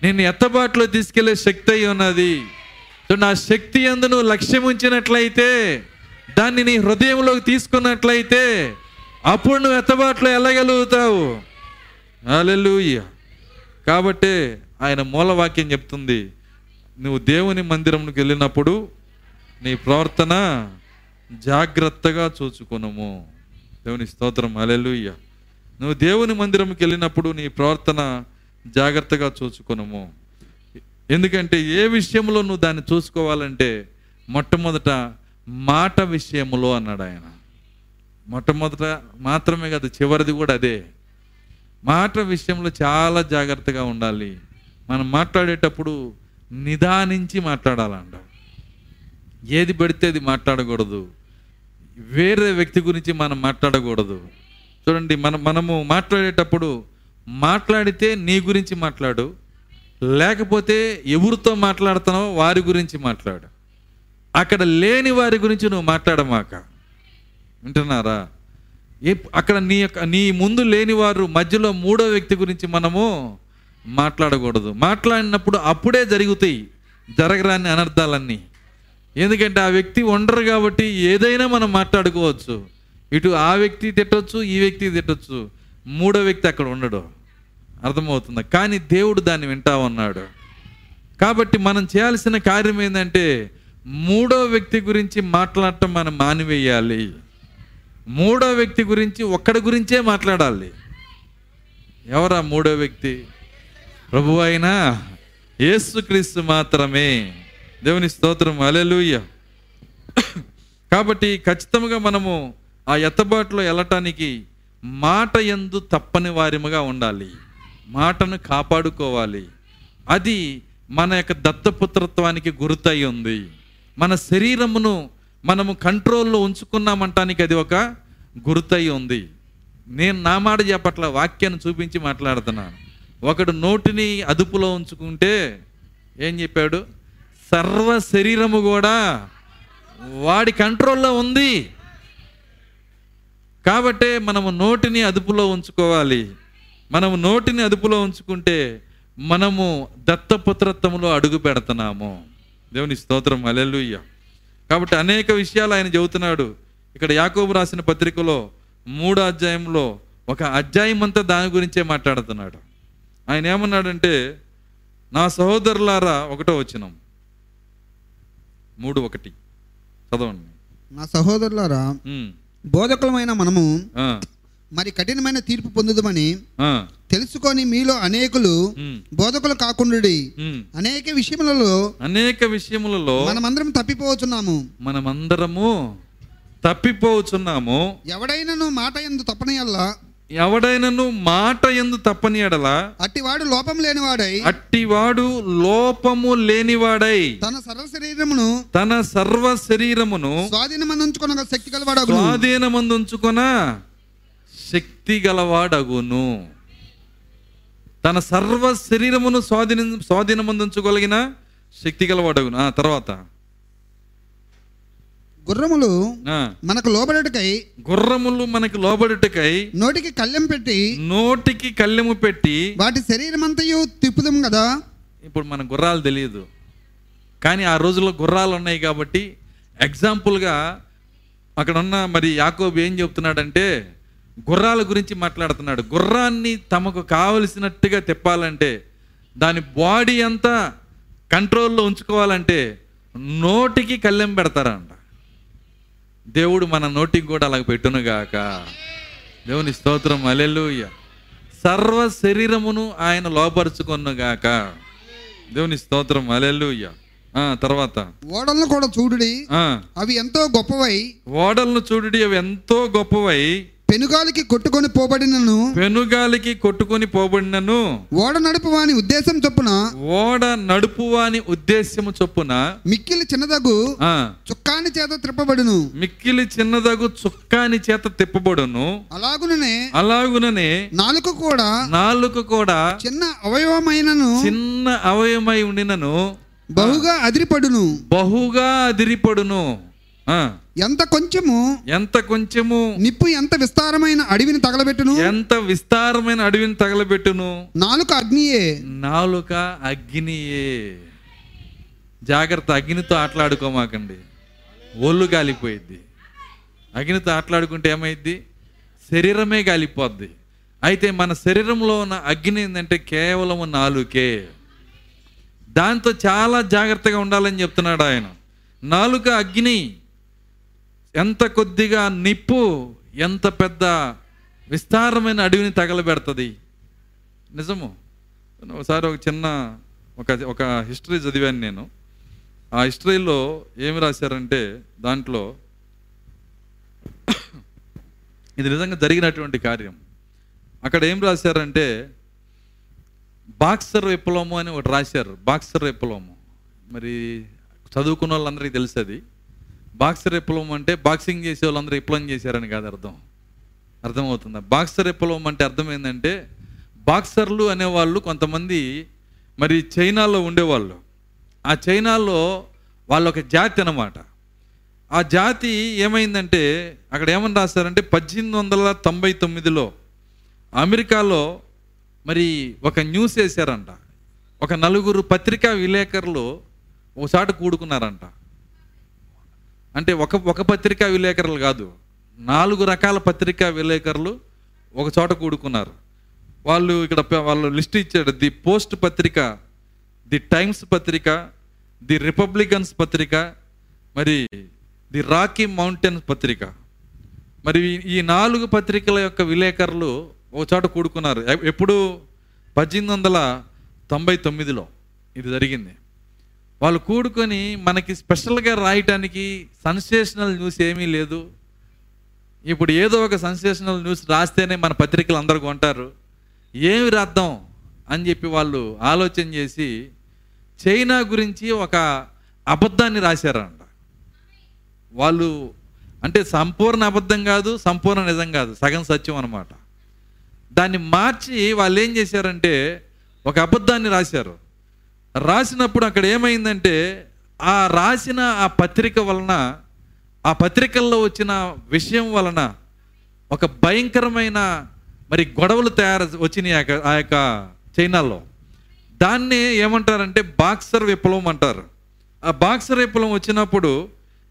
నిన్ను ఎత్తబాటులో తీసుకెళ్ళే శక్తి అయి ఉన్నది. నా శక్తి అందు నువ్వు లక్ష్యం ఉంచినట్లయితే దాన్ని నీ హృదయంలోకి తీసుకున్నట్లయితే అప్పుడు నువ్వు ఎత్తబాటులో వెళ్ళగలుగుతావు హల్లెలూయా. కాబట్టే ఆయన మూలవాక్యం చెప్తుంది నువ్వు దేవుని మందిరంకి వెళ్ళినప్పుడు నీ ప్రవర్తన జాగ్రత్తగా చూచుకునము. దేవుని స్తోత్రం. అలెలుయ్య నువ్వు దేవుని మందిరంకి వెళ్ళినప్పుడు నీ ప్రవర్తన జాగ్రత్తగా చూసుకునము. ఎందుకంటే ఏ విషయంలో నువ్వు దాన్ని చూసుకోవాలంటే మొట్టమొదట మాట విషయములో అన్నాడు ఆయన. మొట్టమొదట మాత్రమే కాదు చివరిది కూడా అదే. మాట విషయంలో చాలా జాగ్రత్తగా ఉండాలి. మనం మాట్లాడేటప్పుడు నిదానించి మాట్లాడాలంట. ఏది పడితే అది మాట్లాడకూడదు. వేరే వ్యక్తి గురించి మనం మాట్లాడకూడదు. చూడండి మనం మనము మాట్లాడేటప్పుడు మాట్లాడితే నీ గురించి మాట్లాడు లేకపోతే ఎవరితో మాట్లాడుతున్నావో వారి గురించి మాట్లాడు. అక్కడ లేని వారి గురించి నువ్వు మాట్లాడమాక. వింటున్నారా? ఏ- అక్కడ నీ యొక్క నీ ముందు లేని వారు మధ్యలో మూడో వ్యక్తి గురించి మనము మాట్లాడకూడదు. మాట్లాడినప్పుడు అప్పుడే జరుగుతాయి జరగరాని అనర్థాలన్నీ. ఎందుకంటే ఆ వ్యక్తి ఉండరు కాబట్టి ఏదైనా మనం మాట్లాడుకోవచ్చు. ఇటు ఆ వ్యక్తి తిట్టొచ్చు ఈ వ్యక్తి తిట్టొచ్చు. మూడో వ్యక్తి అక్కడ ఉండడు. అర్థమవుతుంది. కానీ దేవుడు దాన్ని వింటా ఉన్నాడు. కాబట్టి మనం చేయాల్సిన కార్యం ఏంటంటే మూడో వ్యక్తి గురించి మాట్లాడటం మనం మానివేయాలి. మూడో వ్యక్తి గురించి ఒక్కడి గురించే మాట్లాడాలి. ఎవరా మూడో వ్యక్తి? ప్రభు అయినా యేసుక్రీస్తు మాత్రమే. దేవుని స్తోత్రం. అలెలుయ్య కాబట్టి ఖచ్చితంగా మనము ఆ ఎత్తబాటులో వెళ్ళటానికి మాట ఎందు తప్పని వారిముగా ఉండాలి. మాటను కాపాడుకోవాలి. అది మన యొక్క దత్తపుత్రత్వానికి గుర్తయి ఉంది. మన శరీరమును మనము కంట్రోల్లో ఉంచుకున్నామంటానికి అది ఒక గుర్తయి ఉంది. నేను నా మాట చెప్పట్ల వాక్యాన్ని చూపించి మాట్లాడుతున్నాను. ఒకడు నోటిని అదుపులో ఉంచుకుంటే ఏం చెప్పాడు? సర్వ శరీరము కూడా వాడి కంట్రోల్లో ఉంది. కాబట్టే మనము నోటిని అదుపులో ఉంచుకోవాలి. మనము నోటిని అదుపులో ఉంచుకుంటే మనము దత్తపుత్రత్వంలో అడుగు పెడుతున్నాము. దేవుని స్తోత్రం. అలెలుయ్య కాబట్టి అనేక విషయాలు ఆయన చెబుతున్నాడు. ఇక్కడ యాకోబు రాసిన పత్రికలో మూడో అధ్యాయంలో ఒక అధ్యాయం అంతా దాని గురించే మాట్లాడుతున్నాడు. ఆయన ఏమన్నాడంటే నా సహోదరులారా ఒకటో వచ్చినాం మూడు ఒకటి. చదవండి. నా సహోదరులారా బోధకులమైన మనము మరి కఠినమైన తీర్పు పొందుదమని తెలుసుకొని మీలో అనేకులు బోధకులు కాకుండా. అనేక విషయములలో అనేక విషయములలో మనమందరం తప్పిపోవచ్చున్నాము. మనమందరము తప్పిపోవచ్చున్నాము. ఎవడైనను మాట ఎందు తప్పనయల్లా ఎవడైనను మాట ఎందు తప్పని ఎడల అట్టివాడు లోపం లేనివాడై అట్టివాడు లోపము లేనివాడై తన సర్వ శరీరమును తన సర్వ శరీరమును స్వాధీనమందుకున్న శక్తి గలవాడు స్వాధీనమందుంచుకొన శక్తి గలవాడగును. తన సర్వ శరీరమును స్వాధీన స్వాధీనమందుంచుకోగలిగిన శక్తి గలవాడగును. ఆ తర్వాత. గుర్రములు మనకు లోబడటకై గుర్రములు మనకి లోబడుటకై నోటికి కళ్ళెం పెట్టి నోటికి కళ్ళెము పెట్టి వాటి శరీరమంతయు తిప్పుదాం కదా ఇప్పుడు మన గుర్రాలు తెలియదు. కానీ ఆ రోజుల్లో గుర్రాలు ఉన్నాయి కాబట్టి ఎగ్జాంపుల్గా అక్కడ ఉన్న మరి యాకోబు ఏం చెప్తున్నాడంటే గుర్రాల గురించి మాట్లాడుతున్నాడు. గుర్రాన్ని తమకు కావలసినట్టుగా తిప్పాలంటే దాని బాడీ అంతా కంట్రోల్లో ఉంచుకోవాలంటే నోటికి కళ్ళెం పెడతారంట. దేవుడు మన నోటికి కూడా అలాగ పెట్టునుగాక దేవుని స్తోత్రం అలెలుయ్య సర్వ శరీరమును ఆయన లోపరుచుకొనుగాక దేవుని స్తోత్రం అలెలుయ్య ఆ తర్వాత. ఓడలను కూడా చూడుడి. ఆ. అవి ఎంతో గొప్పవై. ఓడలను చూడుడి అవి ఎంతో గొప్పవై. పెనుగాలికి కొట్టుకొని పోబడినను. పెనుగాలికి కొట్టుకొని పోబడినను. ఓడ నడుపు వాని ఉద్దేశం చొప్పున. ఓడ నడుపువాని ఉద్దేశ్యము చొప్పున. మిక్కిలి చిన్నదగు చుక్కాని చేత త్రిప్పబడును మిక్కిలి చిన్నదగు చుక్కాని చేత తిప్పబడును. అలాగుననే అలాగుననే నాలుక కూడా నాలుక కూడా చిన్న అవయవమైనను. చిన్న అవయమై ఉండినను. బహుగా అదిరిపడును. బహుగా అదిరిపడును. ఎంత కొంచెము? ఎంత కొంచెము? నిప్పు ఎంత విస్తారమైన అడవిని తగలబెట్టును? ఎంత విస్తారమైన అడవిని తగలబెట్టును? నాలుక అగ్నియే. నాలుక అగ్నియే. జాగ్రత్త అగ్నితో ఆటలాడుకోమాకండి. ఒళ్ళు గాలిపోయిద్ది. అగ్నితో ఆటలాడుకుంటే ఏమైద్ది? శరీరమే గాలిపోద్ది. అయితే మన శరీరంలో ఉన్న అగ్ని ఏంటంటే కేవలము నాలుకే. దాంతో చాలా జాగ్రత్తగా ఉండాలని చెప్తున్నాడు ఆయన. నాలుక అగ్ని. ఎంత కొద్దిగా నిప్పు ఎంత పెద్ద విస్తారమైన అడవిని తగలబెడుతుంది. నిజము. ఒకసారి ఒక చిన్న ఒక ఒక హిస్టరీ చదివాను నేను. ఆ హిస్టరీలో ఏమి రాశారంటే దాంట్లో ఇది నిజంగా జరిగినటువంటి కార్యం. అక్కడ ఏం రాశారంటే బాక్సర్ విప్లవము అని ఒకటి రాశారు. బాక్సర్ విప్లవము. మరి చదువుకున్న వాళ్ళందరికీ తెలుసు అది బాక్సర్ విప్లవం అంటే బాక్సింగ్ చేసే వాళ్ళందరూ విప్లవం చేశారని కాదు అర్థం. అర్థమవుతుందా? బాక్సర్ విప్లవం అంటే అర్థం ఏంటంటే బాక్సర్లు అనేవాళ్ళు కొంతమంది మరి చైనాలో ఉండేవాళ్ళు. ఆ చైనాలో వాళ్ళొక జాతి అన్నమాట. ఆ జాతి ఏమైందంటే అక్కడ ఏమని రాస్తారంటే పద్దెనిమిది వందల తొంభై తొమ్మిదిలో అమెరికాలో మరి ఒక న్యూస్ వేశారంట. ఒక నలుగురు పత్రికా విలేకరులు ఒకసాట కూడుకున్నారంట. అంటే ఒక ఒక పత్రికా విలేకరులు కాదు. నాలుగు రకాల పత్రికా విలేకరులు ఒక చోట కూడుకున్నారు. వాళ్ళు ఇక్కడ వాళ్ళు లిస్ట్ ఇచ్చాడు. ది పోస్ట్ పత్రిక ది టైమ్స్ పత్రిక ది రిపబ్లికన్స్ పత్రిక మరి ది రాకీ మౌంటైన్ పత్రిక. మరి ఈ- నాలుగు పత్రికల యొక్క విలేకరులు ఒక చోట కూడుకున్నారు. ఎప్పుడు? పద్దెనిమిది వందల తొంభై తొమ్మిదిలో ఇది జరిగింది. వాళ్ళు కూడుకొని మనకి స్పెషల్గా రాయటానికి సన్సేషనల్ న్యూస్ ఏమీ లేదు. ఇప్పుడు ఏదో ఒక సన్సేషనల్ న్యూస్ రాస్తేనే మన పత్రికలు అందరు కొంటారు. ఏమి రాద్దాం అని చెప్పి వాళ్ళు ఆలోచన చేసి చైనా గురించి ఒక అబద్ధాన్ని రాశారంట. వాళ్ళు అంటే సంపూర్ణ అబద్ధం కాదు సంపూర్ణ నిజం కాదు సగం సత్యం అనమాట దాన్ని మార్చి వాళ్ళు ఏం చేశారంటే ఒక అబద్ధాన్ని రాశారు. రాసినప్పుడు అక్కడ ఏమైందంటే ఆ రాసిన ఆ పత్రిక వలన ఆ పత్రికల్లో వచ్చిన విషయం వలన ఒక భయంకరమైన మరి గొడవలు తయారు వచ్చినాయి ఆ యొక్క- ఆ యొక్క చైనాలో దాన్ని ఏమంటారంటే బాక్సర్ విప్లవం అంటారు. ఆ బాక్సర్ విప్లవం వచ్చినప్పుడు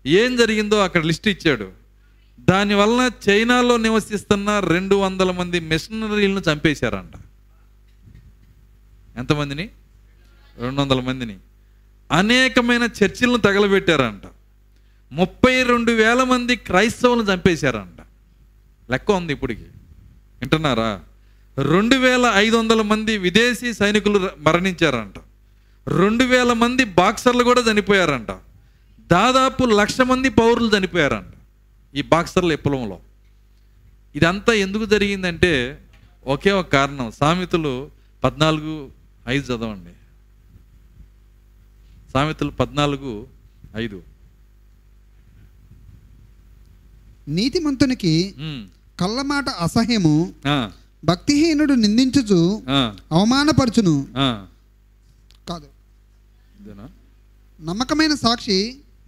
ఏం జరిగిందో అక్కడ లిస్ట్ ఇచ్చాడు. దానివల్ల చైనాలో నివసిస్తున్న రెండు వందల మంది మిషనరీలను చంపేశారంట. ఎంతమందిని? రెండు వందల మందిని. అనేకమైన చర్చిలను తగలబెట్టారంట. ముప్పై రెండు వేల మంది క్రైస్తవులను చంపేశారంట. లెక్క ఉంది ఇప్పటికి. వింటున్నారా? రెండు వేల ఐదు వందల మంది విదేశీ సైనికులు మరణించారంట. రెండు వేల మంది బాక్సర్లు కూడా చనిపోయారంట. దాదాపు లక్ష మంది పౌరులు చనిపోయారంట ఈ బాక్సర్ల విప్లవంలో. ఇదంతా ఎందుకు జరిగిందంటే ఒకే ఒక కారణం. సామెతలు పద్నాలుగు ఐదు చదవండి. సామెతలు పద్నాలుగు ఐదు. నీతిమంతునికి ఉమ్, కళ్ళమాట అసహ్యము భక్తిహీనుడు నిందించుచు ఆ, అవమానపరచును. కాదు? నమ్మకమైన సాక్షి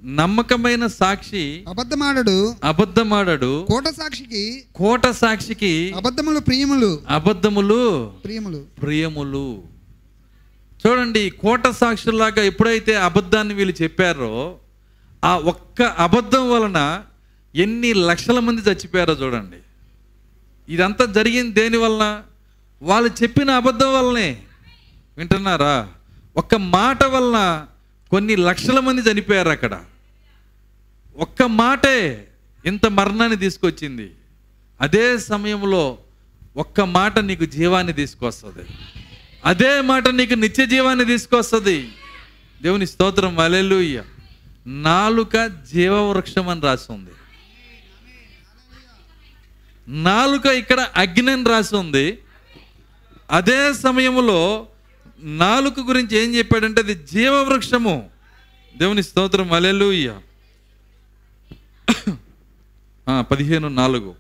నమ్మకమైన సాక్షి అబద్ధమాడడు. అబద్ధమాడడు. కోట సాక్షికి కోట సాక్షికి అబద్ధములు ప్రియములు. అబద్ధములు ప్రియములు. ప్రియములు. చూడండి కోట సాక్షుల్లాగా ఎప్పుడైతే అబద్ధాన్ని వీళ్ళు చెప్పారో ఆ ఒక్క అబద్ధం వలన ఎన్ని లక్షల మంది చచ్చిపోయారో చూడండి. ఇదంతా జరిగింది దేని వలన? వాళ్ళు చెప్పిన అబద్ధం వల్లనే వింటున్నారా? ఒక్క మాట వలన కొన్ని లక్షల మంది చనిపోయారు అక్కడ. ఒక్క మాటే ఇంత మరణాన్ని తీసుకొచ్చింది. అదే సమయంలో ఒక్క మాట నీకు జీవాన్ని తీసుకొస్తుంది. అదే మాట నీకు నిత్య జీవాన్ని తీసుకొస్తుంది. దేవుని స్తోత్రం అలెలుయ్య నాలుక జీవవృక్షం అని రాసి ఉంది నాలుక ఇక్కడ అగ్ని అని రాసి ఉంది అదే సమయంలో నాలుక గురించి ఏం చెప్పాడంటే అది జీవవృక్షము. దేవుని స్తోత్రం అలెలుయ్య పదిహేను నాలుగు.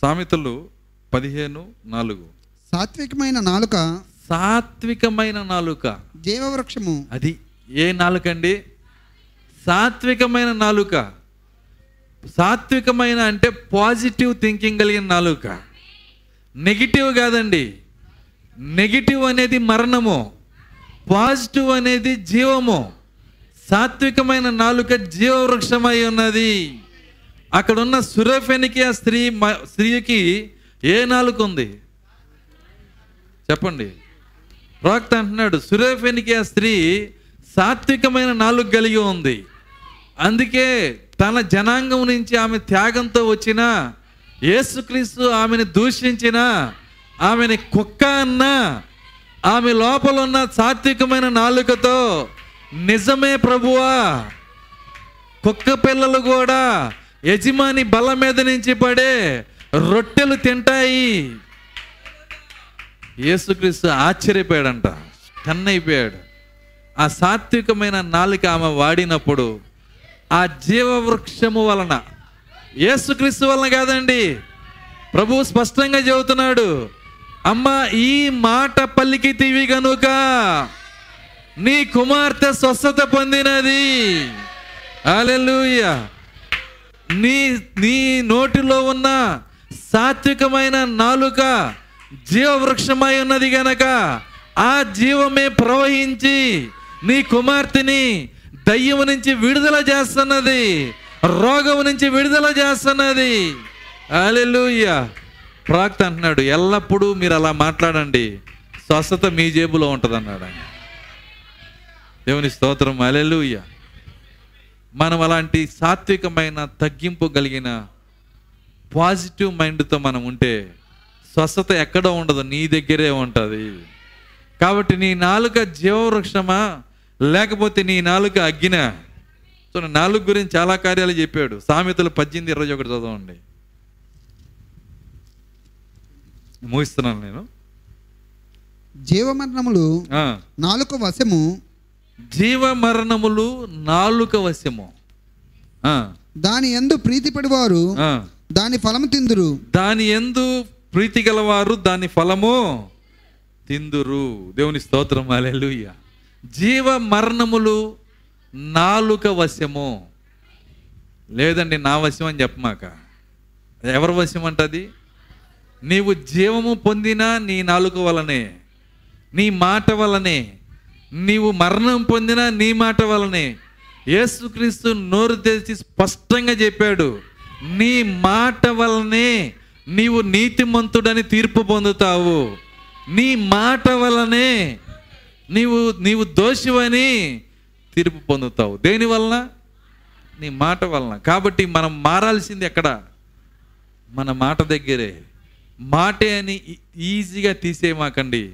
సామెతలు పదిహేను నాలుగు. సాత్వికమైన నాలుక సాత్వికమైన నాలుక. జీవవృక్షము. అది ఏ నాలుక అండి సాత్వికమైన నాలుక. సాత్వికమైన అంటే పాజిటివ్ థింకింగ్ కలిగిన నాలుక. నెగిటివ్ కాదండి. నెగిటివ్ అనేది మరణము. పాజిటివ్ అనేది జీవము. సాత్వికమైన నాలుక జీవవృక్షమై ఉన్నది. అక్కడ ఉన్న సురఫెనికి ఆ స్త్రీ స్త్రీకి ఏ నాలుగు ఉంది? చెప్పండి. ప్రవక్త అంటున్నాడు సురేఫెనికి ఆ స్త్రీ సాత్వికమైన నాలుగు కలిగి ఉంది. అందుకే తన జనాంగం నుంచి ఆమె త్యాగంతో వచ్చిన యేసుక్రీస్తు ఆమెను దూషించిన ఆమెని కుక్క అన్న ఆమె లోపల ఉన్న సాత్వికమైన నాలుకతో నిజమే ప్రభువా. కుక్క పిల్లలు కూడా యజమాని బల మీద నుంచి పడే రొట్టెలు తింటాయి. యేసుక్రీస్తు ఆశ్చర్యపోయాడంట. కన్నైపోయాడు. ఆ సాత్వికమైన నాలుక ఆమె వాడినప్పుడు ఆ జీవవృక్షము వలన యేసుక్రీస్తు వలన కాదండి ప్రభు స్పష్టంగా చెబుతున్నాడు అమ్మ ఈ మాట పల్లికి తీవి గనుక నీ కుమార్తె స్వస్థత పొందినది. హల్లెలూయా. నీ నీ నోటిలో ఉన్న సాత్వికమైన నాలుక జీవవృక్షమై ఉన్నది గనక ఆ జీవమే ప్రవహించి నీ కుమార్తెని దయ్యం నుంచి విడుదల చేస్తున్నది రోగం నుంచి విడుదల చేస్తున్నది. అలెలుయ్య ప్రాక్త అంటున్నాడు ఎల్లప్పుడూ మీరు అలా మాట్లాడండి స్వస్థత మీ జేబులో ఉంటుంది అన్నాడు ఆయన. దేవుని స్తోత్రం అలెలుయ్య మనం అలాంటి సాత్వికమైన తగ్గింపు కలిగిన పాజిటివ్ మైండ్తో మనం ఉంటే స్వస్థత ఎక్కడ ఉండదు నీ దగ్గరే ఉంటుంది. కాబట్టి నీ నాలుక జీవవృక్షమా? లేకపోతే నీ నాలుక అగ్గిన? సో నాలుగు గురించి చాలా కార్యాలు చెప్పాడు. సామెతలు పద్దెనిమిది ఇరవై ఒకటి చదవండి. ముగిస్తున్నాను నేను. జీవమరణములు నాలుక వశము. జీవ మరణములు నాలుక వశము. దాని ఎందు ప్రీతిపడివారు. దాని ఫలము తిందురు. దాని ఎందు ప్రీతి గలవారు దాని ఫలము తిందురు. దేవుని స్తోత్రం అలెలుయ్య జీవ మరణములు నాలుక వశము. లేదండి నా వశం అని చెప్పమాక. ఎవరి వశం అంటది నీవు జీవము పొందిన నీ నాలుక వలనే నీ మాట వలనే నీవు మరణం పొందిన నీ మాట వలనే యేసుక్రీస్తు నోరు తెరిచి స్పష్టంగా చెప్పాడు. నీ మాట వలనే నీవు నీతిమంతుడని తీర్పు పొందుతావు. నీ మాట వలనే నీవు నీవు దోషివని తీర్పు పొందుతావు. దేని వలన? నీ మాట వలన. కాబట్టి మనం మారాల్సింది ఎక్కడ? మన మాట దగ్గరే. మాటే అని ఈజీగా తీసేయమాకండి.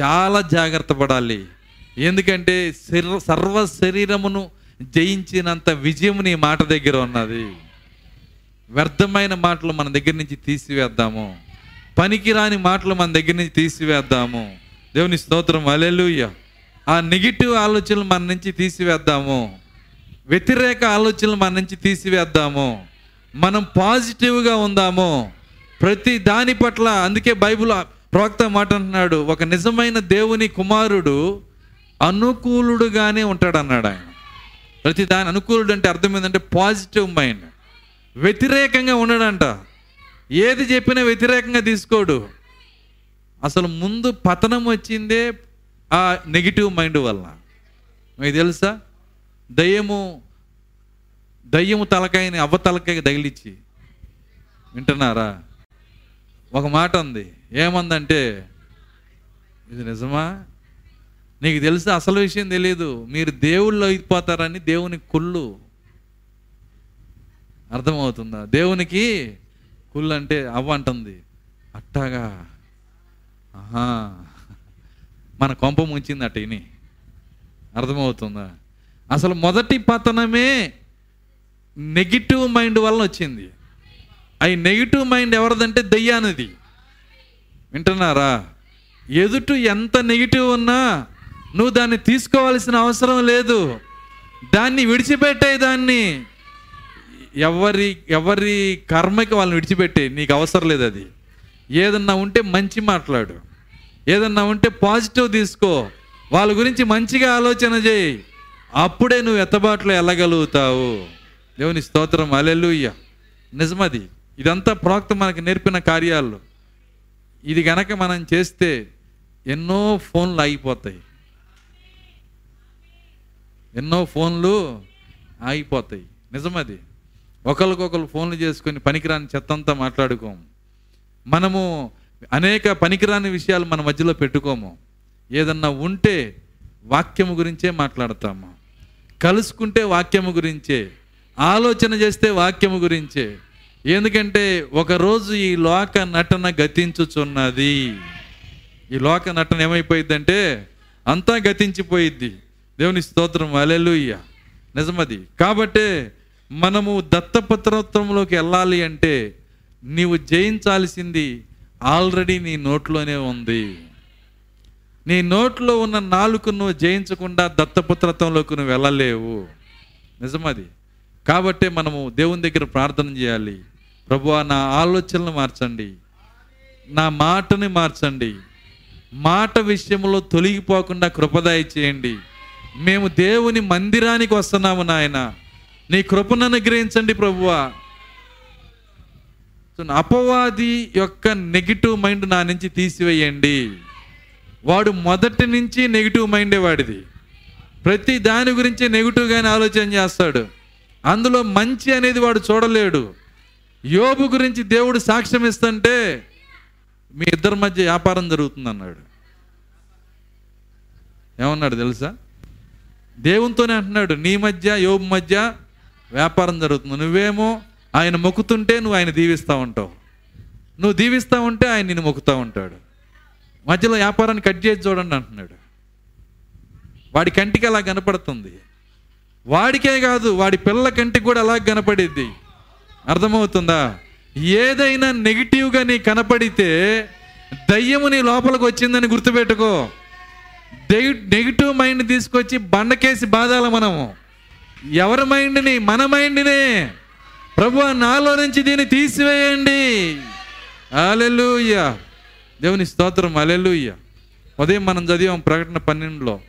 చాలా జాగ్రత్త పడాలి. ఎందుకంటే శరీర సర్వ శరీరమును జయించినంత విజయం నీ మాట దగ్గర ఉన్నది. వ్యర్థమైన మాటలు మన దగ్గర నుంచి తీసివేద్దాము. పనికిరాని మాటలు మన దగ్గర నుంచి తీసివేద్దాము. దేవుని స్తోత్రం అలెలుయ్య ఆ నెగిటివ్ ఆలోచనలు మన నుంచి తీసివేద్దాము. వ్యతిరేక ఆలోచనలు మన నుంచి తీసివేద్దాము. మనం పాజిటివ్గా ఉందాము. ప్రతి దాని పట్ల అందుకే బైబిల్ ప్రవక్త మాట అంటున్నాడు ఒక నిజమైన దేవుని కుమారుడు అనుకూలుడుగానే ఉంటాడు అన్నాడు ఆయన. ప్రతి దాని అనుకూలుడు అంటే అర్థం ఏంటంటే పాజిటివ్ మైండ్. వ్యతిరేకంగా ఉండడంట ఏది చెప్పినా వ్యతిరేకంగా తీసుకోడు. అసలు ముందు పతనం వచ్చిందే ఆ నెగిటివ్ మైండ్ వల్ల మీకు తెలుసా? దయ్యము దయ్యము తలకాయని అవ్వ తలకాయ తగిలిచ్చి వింటున్నారా? ఒక మాట ఉంది. ఏమందంటే ఇది నిజమా? నీకు తెలుసా? అసలు విషయం తెలియదు మీరు దేవుళ్ళు అయిపోతారని దేవుని కుళ్ళు అర్థమవుతుందా? దేవునికి కుళ్ళు అంటే అవ్వ అంటుంది అట్టాగా? ఆహా. మన కొంప ముంచింది అట ఇని అర్థమవుతుందా? అసలు మొదటి పతనమే నెగిటివ్ మైండ్ వలన వచ్చింది. అవి నెగిటివ్ మైండ్ ఎవరిదంటే దెయ్యానిది. వింటున్నారా? ఎదుటి ఎంత నెగిటివ్ ఉన్నా నువ్వు దాన్ని తీసుకోవాల్సిన అవసరం లేదు. దాన్ని విడిచిపెట్టే దాన్ని. ఎవరి ఎవరి కర్మకి వాళ్ళని విడిచిపెట్టే నీకు అవసరం లేదు అది. ఏదన్నా ఉంటే మంచి మాట్లాడు. ఏదన్నా ఉంటే పాజిటివ్ తీసుకో. వాళ్ళ గురించి మంచిగా ఆలోచన చేయి. అప్పుడే నువ్వు ఎత్తబాట్లో వెళ్ళగలుగుతావు దేవుని స్తోత్రం. అలెలుయ్య నిజమది. ఇదంతా ప్రోక్త మనకి నేర్పిన కార్యాలు. ఇది గనక మనం చేస్తే ఎన్నో ఫోన్లు ఆగిపోతాయి. ఎన్నో ఫోన్లు ఆగిపోతాయి. నిజమది. ఒకరికొకరు ఫోన్లు చేసుకొని పనికిరాని చెత్తంతా మాట్లాడుకోము. మనము అనేక పనికిరాని విషయాలు మన మధ్యలో పెట్టుకోము. ఏదన్నా ఉంటే వాక్యము గురించే మాట్లాడతాము. కలుసుకుంటే వాక్యము గురించే ఆలోచన చేస్తే వాక్యము గురించే. ఎందుకంటే ఒకరోజు ఈ లోక నటన గతించుచున్నది. ఈ లోక నటన ఏమైపోయిద్దంటే అంతా గతించిపోయిద్ది. దేవుని స్తోత్రం అలెలుయ్య నిజమది. కాబట్టే మనము దత్తపత్రత్వంలోకి వెళ్ళాలి అంటే నీవు జయించాల్సింది ఆల్రెడీ నీ నోట్లోనే ఉంది. నీ నోట్లో ఉన్న నాలుగు నువ్వు జయించకుండా దత్తపుత్రత్వంలోకి నువ్వు వెళ్ళలేవు. నిజమది. కాబట్టే మనము దేవుని దగ్గర ప్రార్థన చేయాలి. ప్రభువా నా ఆలోచనలు మార్చండి. నా మాటని మార్చండి. మాట విషయంలో తొలగిపోకుండా కృపదాయి చేయండి మేము దేవుని మందిరానికి వస్తున్నాము నాయన. నీ కృపను అనుగ్రహించండి ప్రభువా. సో అపవాది యొక్క నెగిటివ్ మైండ్ నా నుంచి తీసివేయండి. వాడు మొదటి నుంచి నెగిటివ్ మైండే వాడిది. ప్రతి దాని గురించి నెగిటివ్గానే ఆలోచన చేస్తాడు. అందులో మంచి అనేది వాడు చూడలేడు. యోబు గురించి దేవుడు సాక్ష్యం ఇస్తుంటే మీ ఇద్దరి మధ్య వ్యాపారం జరుగుతుంది అన్నాడు ఏమన్నాడు తెలుసా? దేవునితోనే అంటున్నాడు నీ మధ్య యోబు మధ్య వ్యాపారం జరుగుతుంది. నువ్వేమో ఆయన మొక్కుతుంటే నువ్వు ఆయన దీవిస్తూ ఉంటావు. నువ్వు దీవిస్తూ ఉంటే ఆయన నిన్ను మొక్కుతూ ఉంటాడు. మధ్యలో వ్యాపారాన్ని కట్ చేసి చూడండి అంటున్నాడు. వాడి కంటికి అలా కనపడుతుంది. వాడికే కాదు వాడి పిల్లల కంటికి కూడా అలా కనపడిద్ది అర్థమవుతుందా? ఏదైనా నెగిటివ్గా నీ కనపడితే దయ్యము నీ లోపలికి వచ్చిందని గుర్తుపెట్టుకో. నెగిటివ్ మైండ్ తీసుకొచ్చి బండకేసి బాధాల మనము ఎవరి మైండ్ని? మన మైండ్నే. ప్రభు నాలో నుంచి దీన్ని తీసివేయండి. అలెలుయ్య దేవుని స్తోత్రం అలెలుయ్య ఉదయం మనం చదివాం ప్రకటన పన్నెండులో.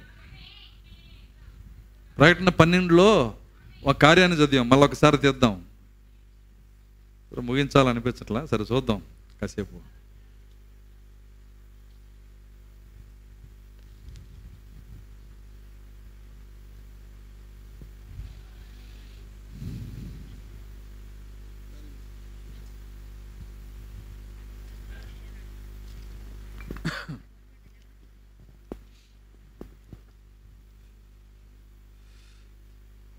ప్రకటన పన్నెండులో ఒక కార్యాన్ని చదివాం. మళ్ళీ ఒకసారి తీద్దాం ముగించాలనిపించట్లా? సరే చూద్దాం. కాసేపు.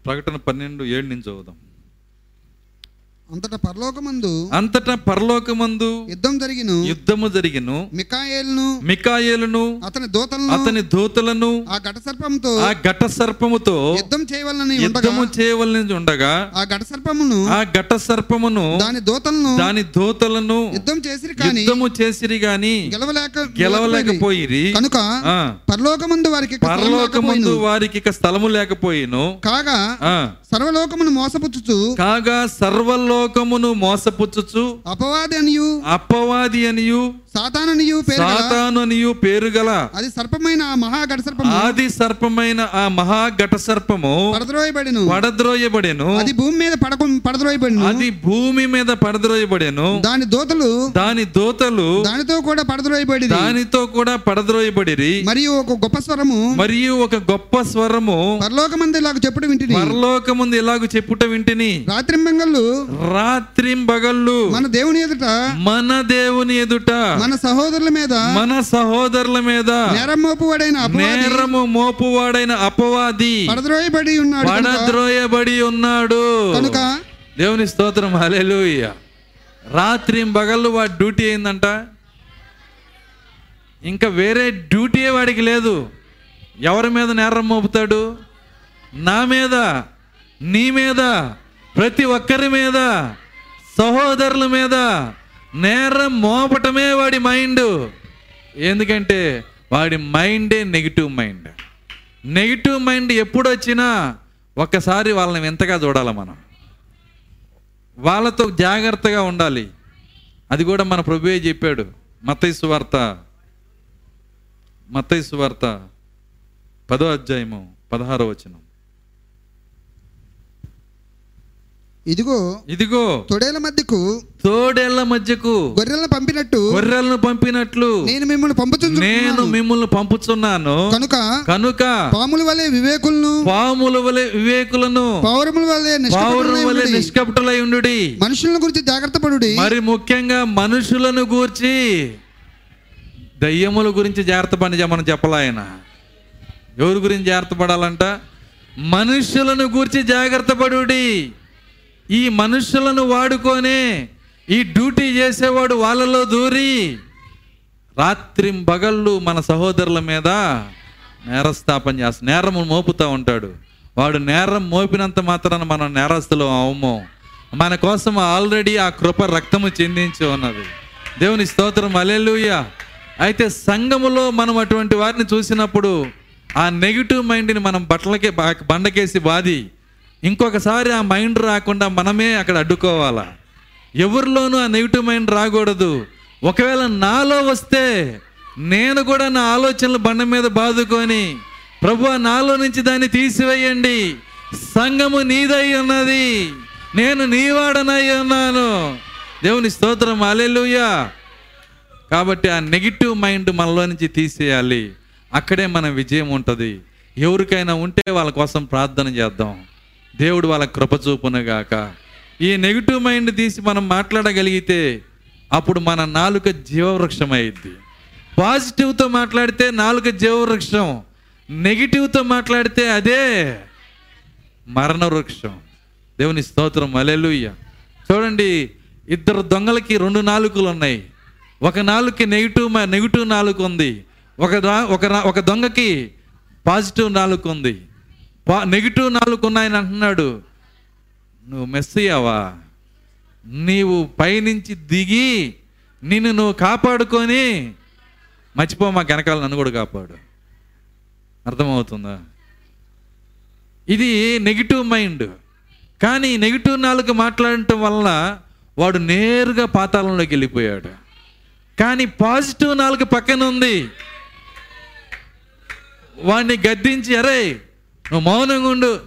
ప్రకటన పన్నెండు ఏడు నుంచి చదువుదాం. అంతటా పరలోకమందు అంతటా పరలోకమందు యుద్ధం జరిగిను. యుద్ధము జరిగిను. మికాయేలును మికాయేలును అతని దూతలను అతని దూతలను ఆ ఘట సర్పంతో ఆ ఘట సర్పముతో యుద్ధం చేయవలనని ఉండగా యుద్ధము చేయవలసి ఉండగా ఆ ఘట సర్పమును ఆ ఘట సర్పమును దాని దూతలను దాని దూతలను యుద్ధం చేసిరి కాని యుద్ధము చేసిరి గాని గెలవలేక గెలవలేకపోయిరి. కనుక పరలోకమందు వారికి పరలోకమందు. వారికి ఇక స్థలము లేకపోయిను. కాగా ఆ. సర్వలోకమును మోసపుచ్చుచు కాగా సర్వలోకమును మోసపుచ్చుచు అపవాది అనియు అపవాది అనియు సాతాననియు పేరు గల సాతాను అనియు పేరు గల అది సర్పమైన ఆ మహా ఘట సర్పము. ఆది సర్పమైన ఆ మహా ఘట సర్పము పడద్రోయబడిను. పడద్రోయబడెను. అది భూమి మీద పడక పడద్రోయబడిను. అది భూమి మీద పడద్రోయబడెను. దాని దూతలు దాని దూతలు దానితో కూడా పడద్రోయబడి దానితో కూడా పడద్రోయబడిరి. మరియు ఒక గొప్ప స్వరము మరియు ఒక గొప్ప స్వరము పరలోకమందు ఇలాగ చెప్పుడు వింటిని. పరలోకముందు ఎలాగ చెప్పుట వింటిని. రాత్రింబంగళ్ళు రాత్రింబగళ్ళు. మన దేవుని ఎదుట మన దేవుని ఎదుట మన సహోదరుల మీద మన సహోదరుల మీద నేరం మోపువాడైన అపవాది నేరము మోపువాడైన అపవాది పడద్రోయబడి ఉన్నాడు పడద్రోయబడి ఉన్నాడు. కనుక దేవుని స్తోత్రం హల్లెలూయా. రాత్రి బగళ్ళు వాడి డ్యూటీ ఏందంట? ఇంకా వేరే డ్యూటీ వాడికి లేదు. ఎవరి మీద నేరం మోపుతాడు? నా మీద నీ మీద. ప్రతి ఒక్కరి మీద సహోదరుల మీద నేరం మోపటమే వాడి మైండ్. ఎందుకంటే వాడి మైండే నెగిటివ్ మైండ్. నెగిటివ్ మైండ్ ఎప్పుడు వచ్చినా ఒక్కసారి వాళ్ళని వింతగా చూడాలి మనం. వాళ్ళతో జాగ్రత్తగా ఉండాలి. అది కూడా మన ప్రభువే చెప్పాడు. మతైసు వార్త. మతైసు వార్త. పదో అధ్యాయము పదహారో వచనం. ఇదిగో ఇదిగో తొడేల మధ్యకు తోడేళ్ళ మధ్యకు గొర్రెలను పంపినట్టు గొర్రెలను పంపినట్లు నేను మిమ్మల్ని పంపుచున్నాను నేను మిమ్మల్ని పంపుచున్నాను. కనుక కనుక పాముల వలె వివేకులను పాముల వలె వివేకులను పౌరముల వలె పౌరుల వలె. నిష్కపటులై ఉండు మనుషులను గురించి జాగ్రత్త పడుడి. మరి ముఖ్యంగా మనుషులను గూర్చి దయ్యముల గురించి జాగ్రత్త పని మనం చెప్పాలా ఆయన. ఎవరి గురించి జాగ్రత్త పడాలంట? మనుషులను గూర్చి జాగ్రత్త పడుడి. ఈ మనుషులను వాడుకొని ఈ డ్యూటీ చేసేవాడు వాళ్ళలో దూరి రాత్రి పగళ్ళు మన సహోదరుల మీద నేరస్థాపన చేస్తా నేరము మోపుతూ ఉంటాడు. వాడు నేరం మోపినంత మాత్రాన మనం నేరస్తులు అవము. మన కోసం ఆల్రెడీ ఆ కృప రక్తము చెందించి ఉన్నది. దేవుని స్తోత్రం అలెలుయ అయితే సంఘములో మనం అటువంటి వారిని చూసినప్పుడు ఆ నెగిటివ్ మైండ్ని మనం బట్టలకే బా- బండకేసి బాది ఇంకొకసారి ఆ మైండ్ రాకుండా మనమే అక్కడ అడ్డుకోవాలా. ఎవరిలోనూ ఆ నెగిటివ్ మైండ్ రాకూడదు. ఒకవేళ నాలో వస్తే నేను కూడా నా ఆలోచనలు బండ మీద బాదుకొని ప్రభు నాలో నుంచి దాన్ని తీసివేయండి. సంఘము నీదై ఉన్నది. నేను నీవాడనై ఉన్నాను. దేవుని స్తోత్రం. అలెలుయ్యా కాబట్టి ఆ నెగిటివ్ మైండ్ మనలో నుంచి తీసేయాలి. అక్కడే మన విజయం ఉంటుంది. ఎవరికైనా ఉంటే వాళ్ళ కోసం ప్రార్థన చేద్దాం. దేవుడు వాళ్ళ కృప చూపునుగాక ఈ నెగిటివ్ మైండ్ తీసి మనం మాట్లాడగలిగితే అప్పుడు మన నాలుక జీవవృక్షం అయింది పాజిటివ్తో మాట్లాడితే నాలుక జీవవృక్షం. నెగిటివ్తో మాట్లాడితే అదే మరణ వృక్షం దేవుని స్తోత్రం. అలెలుయ్య చూడండి ఇద్దరు దొంగలకి రెండు నాలుకలు ఉన్నాయి. ఒక నాలుగుకి నెగిటివ్ నెగిటివ్ నాలుగు ఉంది. ఒక ఒక ఒక దొంగకి పాజిటివ్ నాలుగు ఉంది. నెగిటివ్ నాలుగు ఉన్నాయని అంటున్నాడు. నువ్వు మెస్ అయ్యావా నీవు పైనుంచి దిగి నిన్ను నువ్వు కాపాడుకొని మర్చిపో మా వెనకాల నన్ను కూడా కాపాడు. అర్థమవుతుందా? ఇది నెగిటివ్ మైండ్. కానీ నెగిటివ్ నాలుగు మాట్లాడటం వలన వాడు నేరుగా పాతాళంలోకి వెళ్ళిపోయాడు. కానీ పాజిటివ్ నాలుగు పక్కన ఉంది. వాడిని గద్దించి అరే నువ్వు మౌనంగా ఉండు.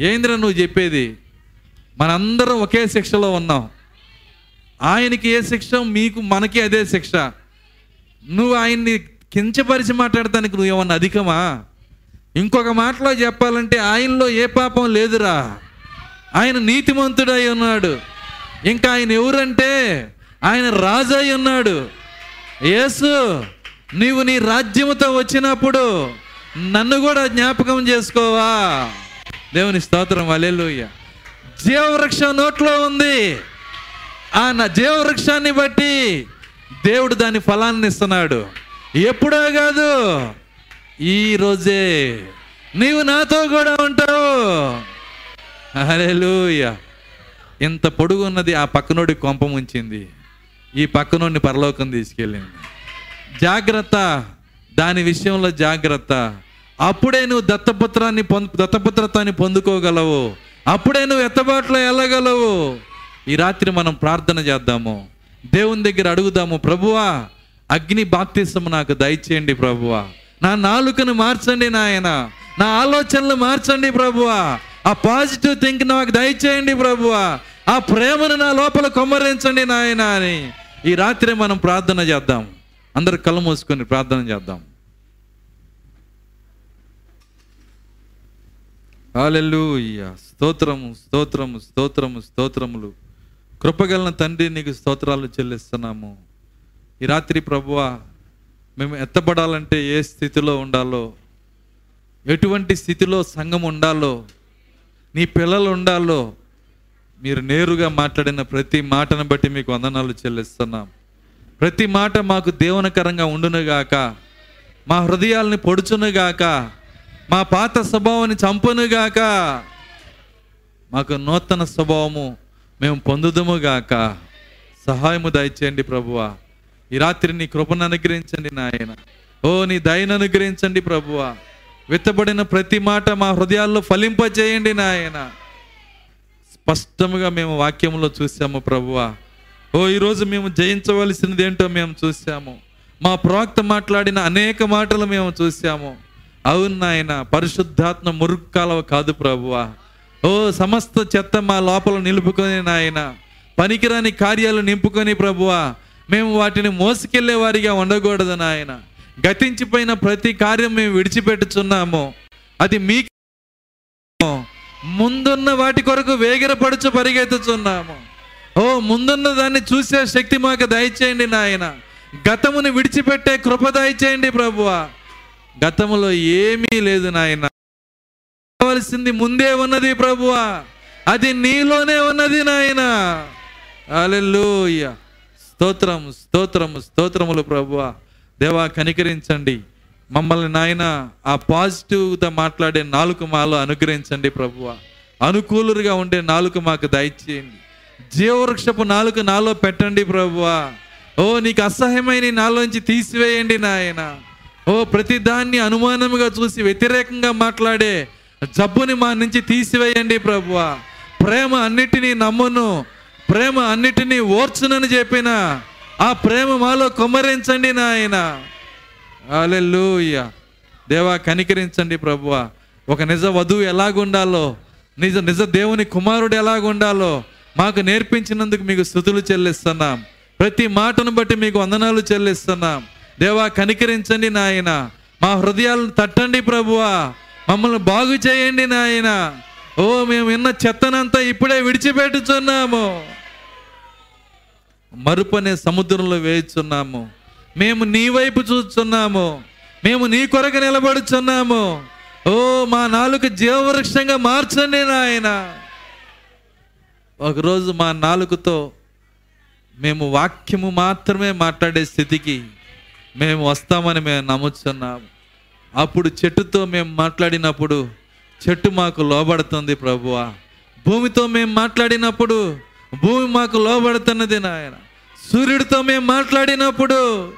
ఏంద్ర నువ్వు చెప్పేది? మనందరం ఒకే శిక్షలో ఉన్నాం. ఆయనకి ఏ శిక్ష మీకు మనకి అదే శిక్ష. నువ్వు ఆయన్ని కించపరిచి మాట్లాడటానికి నువ్వు ఏమన్నా అధికమా? ఇంకొక మాటలో చెప్పాలంటే ఆయనలో ఏ పాపం లేదురా. ఆయన నీతిమంతుడై ఉన్నాడు. ఇంకా ఆయన ఎవరంటే? ఆయన రాజు అయి ఉన్నాడు. యేసు నీవు నీ రాజ్యముతో వచ్చినప్పుడు నన్ను కూడా జ్ఞాపకం చేసుకోవా. దేవుని స్తోత్రం అలెలుయ్య జీవవృక్షం నోట్లో ఉంది. ఆ నా జీవవృక్షాన్ని బట్టి దేవుడు దాని ఫలాన్ని ఇస్తున్నాడు. ఎప్పుడో కాదు ఈ రోజే. నీవు నాతో కూడా ఉంటావు. హల్లెలూయా. ఇంత పొడుగు ఉన్నది ఆ పక్కనోడి కొంప ముంచింది. ఈ పక్కనోడిని పరలోకం తీసుకెళ్ళింది. జాగ్రత్త దాని విషయంలో జాగ్రత్త. అప్పుడే నువ్వు దత్తపుత్రాన్ని పొందు దత్తపుత్రత్వాన్ని పొందుకోగలవు. అప్పుడే నువ్వు ఎత్తబాట్లో వెళ్ళగలవు ఈ రాత్రి మనం ప్రార్థన చేద్దాము. దేవుని దగ్గర అడుగుదాము ప్రభువా అగ్ని బాప్తిసము నాకు దయచేయండి ప్రభువా. నా నాలుకను మార్చండి నాయన. నా ఆలోచనలు మార్చండి ప్రభువా. ఆ పాజిటివ్ థింక్ నాకు దయచేయండి ప్రభువా. ఆ ప్రేమను నా లోపల కొమ్మరించండి నాయన అని ఈ రాత్రి మనం ప్రార్థన చేద్దాం. అందరు కళ్ళు మూసుకొని ప్రార్థన చేద్దాం. హల్లెలూయా. స్తోత్రము స్తోత్రము స్తోత్రము స్తోత్రములు. కృపగలన తండ్రి నీకు స్తోత్రాలు చెల్లిస్తున్నాము. ఈ రాత్రి ప్రభువ మేము ఎత్తబడాలంటే ఏ స్థితిలో ఉండాలో ఎటువంటి స్థితిలో సంఘం ఉండాలో నీ పిల్లలు ఉండాలో మీరు నేరుగా మాట్లాడిన ప్రతి మాటను బట్టి మీకు వందనాలు చెల్లిస్తున్నాం. ప్రతి మాట మాకు దేవునకరంగా ఉండునుగాక మా హృదయాల్ని పొడుచునుగాక మా పాత స్వభావాన్ని చంపునుగాక. మాకు నూతన స్వభావము మేము పొందుదుముగాక. సహాయము దయచేయండి ప్రభువా. ఈ రాత్రి నీ కృపను అనుగ్రహించండి నాయన. ఓ నీ దయను అనుగ్రహించండి ప్రభువా. విత్తబడిన ప్రతి మాట మా హృదయాల్లో ఫలింపజేయండి నాయన. స్పష్టముగా మేము వాక్యంలో చూసాము ప్రభువా. ఓ ఈరోజు మేము జయించవలసినది ఏంటో మేము చూసాము మా ప్రవక్త మాట్లాడిన అనేక మాటలు మేము చూసాము అవును నాయన పరిశుద్ధాత్మ మురుక్కాలవ కాదు ప్రభువా. ఓ సమస్త చెత్త మా లోపల నిలుపుకొని నాయన పనికిరాని కార్యాలు నింపుకొని ప్రభువా మేము వాటిని మోసుకెళ్ళే వారిగా ఉండకూడదు నాయన. గతించిపోయిన ప్రతి కార్యం మేము విడిచిపెట్టుచున్నాము. అది మీ ముందున్న వాటి కొరకు వేగిరపడుచు పరిగెత్తుచున్నాము. ఓ ముందున్న దాన్ని చూసే శక్తి మాకు దయచేయండి నాయన. గతమును విడిచిపెట్టే కృప దయచేయండి ప్రభువా. గతంలో ఏమీ లేదు నాయన. కావలసింది ముందే ఉన్నది ప్రభువా. అది నీలోనే ఉన్నది నాయన. హల్లెలూయా. స్తోత్రం స్తోత్రం స్తోత్రములు ప్రభువా. దేవా కనికరించండి. మమ్మల్ని నాయన ఆ పాజిటివ్గా మాట్లాడే నాలుగు మాలో అనుగ్రహించండి ప్రభువ. అనుకూలుగా ఉండే నాలుగు మాకు దయచేయండి. జీవవృక్షపు నాలుగు నాలో పెట్టండి ప్రభువా. ఓ నీకు అసహ్యమైన నాలోంచి తీసివేయండి నాయన. ఓ ప్రతి దాన్ని అనుమానముగా చూసి వ్యతిరేకంగా మాట్లాడే జబ్బుని మా నుంచి తీసివేయండి ప్రభువ. ప్రేమ అన్నిటినీ నమ్మును ప్రేమ అన్నిటినీ ఓర్చునని చెప్పిన ఆ ప్రేమ మాలో కొమ్మరించండి నాయన. అలెలుయ్య దేవా కనికరించండి ప్రభువ. ఒక నిజ వధువు ఎలాగుండాలో నిజ నిజ దేవుని కుమారుడు ఎలాగుండాలో మాకు నేర్పించినందుకు మీకు స్థుతులు చెల్లిస్తున్నాం. ప్రతి మాటను బట్టి మీకు వందనాలు చెల్లిస్తున్నాం. దేవా కనికరించండి నాయన. మా హృదయాలను తట్టండి ప్రభువా. మమ్మల్ని బాగు చేయండి నాయన. ఓ మేము విన్న చెత్తనంతా ఇప్పుడే విడిచిపెట్టుచున్నాము. మరుపనే సముద్రంలో వేయుచున్నాము. మేము నీ వైపు చూస్తున్నాము. మేము నీ కొరకు నిలబడుచున్నాము. ఓ మా నాలుక జీవవృక్షంగా మార్చండి నాయన. ఒకరోజు మా నాలుకతో మేము వాక్యము మాత్రమే మాట్లాడే స్థితికి మేము వస్తామని మేము నమ్ముచున్నాము అప్పుడు చెట్టుతో మేము మాట్లాడినప్పుడు చెట్టు మాకు లోబడుతుంది ప్రభువా. భూమితో మేము మాట్లాడినప్పుడు భూమి మాకు లోబడుతున్నది నాయన. సూర్యుడితో మేము మాట్లాడినప్పుడు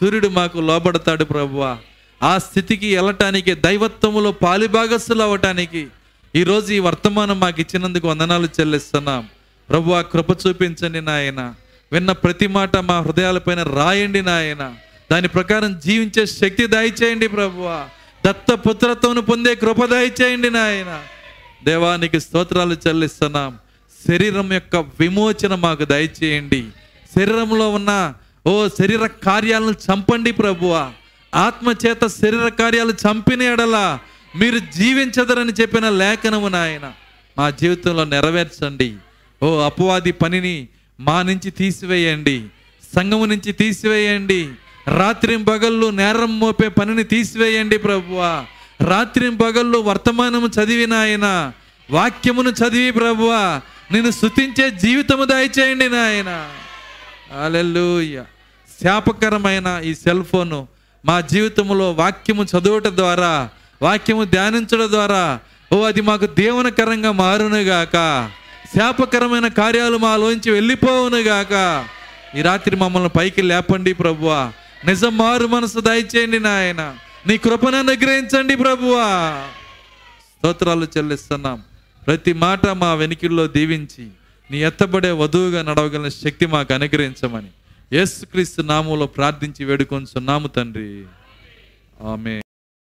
సూర్యుడు మాకు లోబడతాడు ప్రభువా. ఆ స్థితికి వెళ్ళటానికి దైవత్వములో పాలిభాగస్సులు అవ్వటానికి ఈరోజు ఈ వర్తమానం మాకు ఇచ్చినందుకు వందనాలు చెల్లిస్తున్నాం. ప్రభు ఆ కృప చూపించండి నాయన. విన్న ప్రతి మాట మా హృదయాలపైన రాయండి నాయన. దాని ప్రకారం జీవించే శక్తి దయచేయండి ప్రభువ. దత్తపుత్రత్వను పొందే కృప దయచేయండి నాయన. దేవానికి స్తోత్రాలు చెల్లిస్తున్నాం. శరీరం యొక్క విమోచన మాకు దయచేయండి. శరీరంలో ఉన్న ఓ శరీర కార్యాలను చంపండి ప్రభువ. ఆత్మ చేత శరీర కార్యాలు చంపిన ఎడల మీరు జీవించదరని చెప్పిన లేఖనము నాయన. మా జీవితంలో నెరవేర్చండి. ఓ అపవాది పనిని మా నుంచి తీసివేయండి. సంఘము నుంచి తీసివేయండి. రాత్రి పగళ్ళు నేరం మోపే పనిని తీసివేయండి ప్రభువా. రాత్రి పగళ్ళు వర్తమానము చదివిన ఆయన వాక్యమును చదివి ప్రభువా. నేను స్థుతించే జీవితము దయచేయండి నాయన. అలెలుయ్య శాపకరమైన ఈ సెల్ ఫోను మా జీవితంలో వాక్యము చదువుట ద్వారా వాక్యము ధ్యానించడం ద్వారా ఓ అది మాకు దేవునకరంగా మారునుగాక శాపకరమైన కార్యాలు మాలోంచి వెళ్ళిపోవునుగాక ఈ రాత్రి మమ్మల్ని పైకి లేపండి ప్రభువా. నిజం మారు మనసు దయచేయండి నాయన. నీ కృపను అనుగ్రహించండి ప్రభువా. స్తోత్రాలు చెల్లిస్తున్నాం. ప్రతి మాట మా వెనికిల్లో దీవించి నీ ఎత్తబడే వధువుగా నడవగలిగిన శక్తి మాకు అనుగ్రహించమని. యేసుక్రీస్తు నామంలో ప్రార్థించి వేడుకొంచున్నాము తండ్రి. ఆమె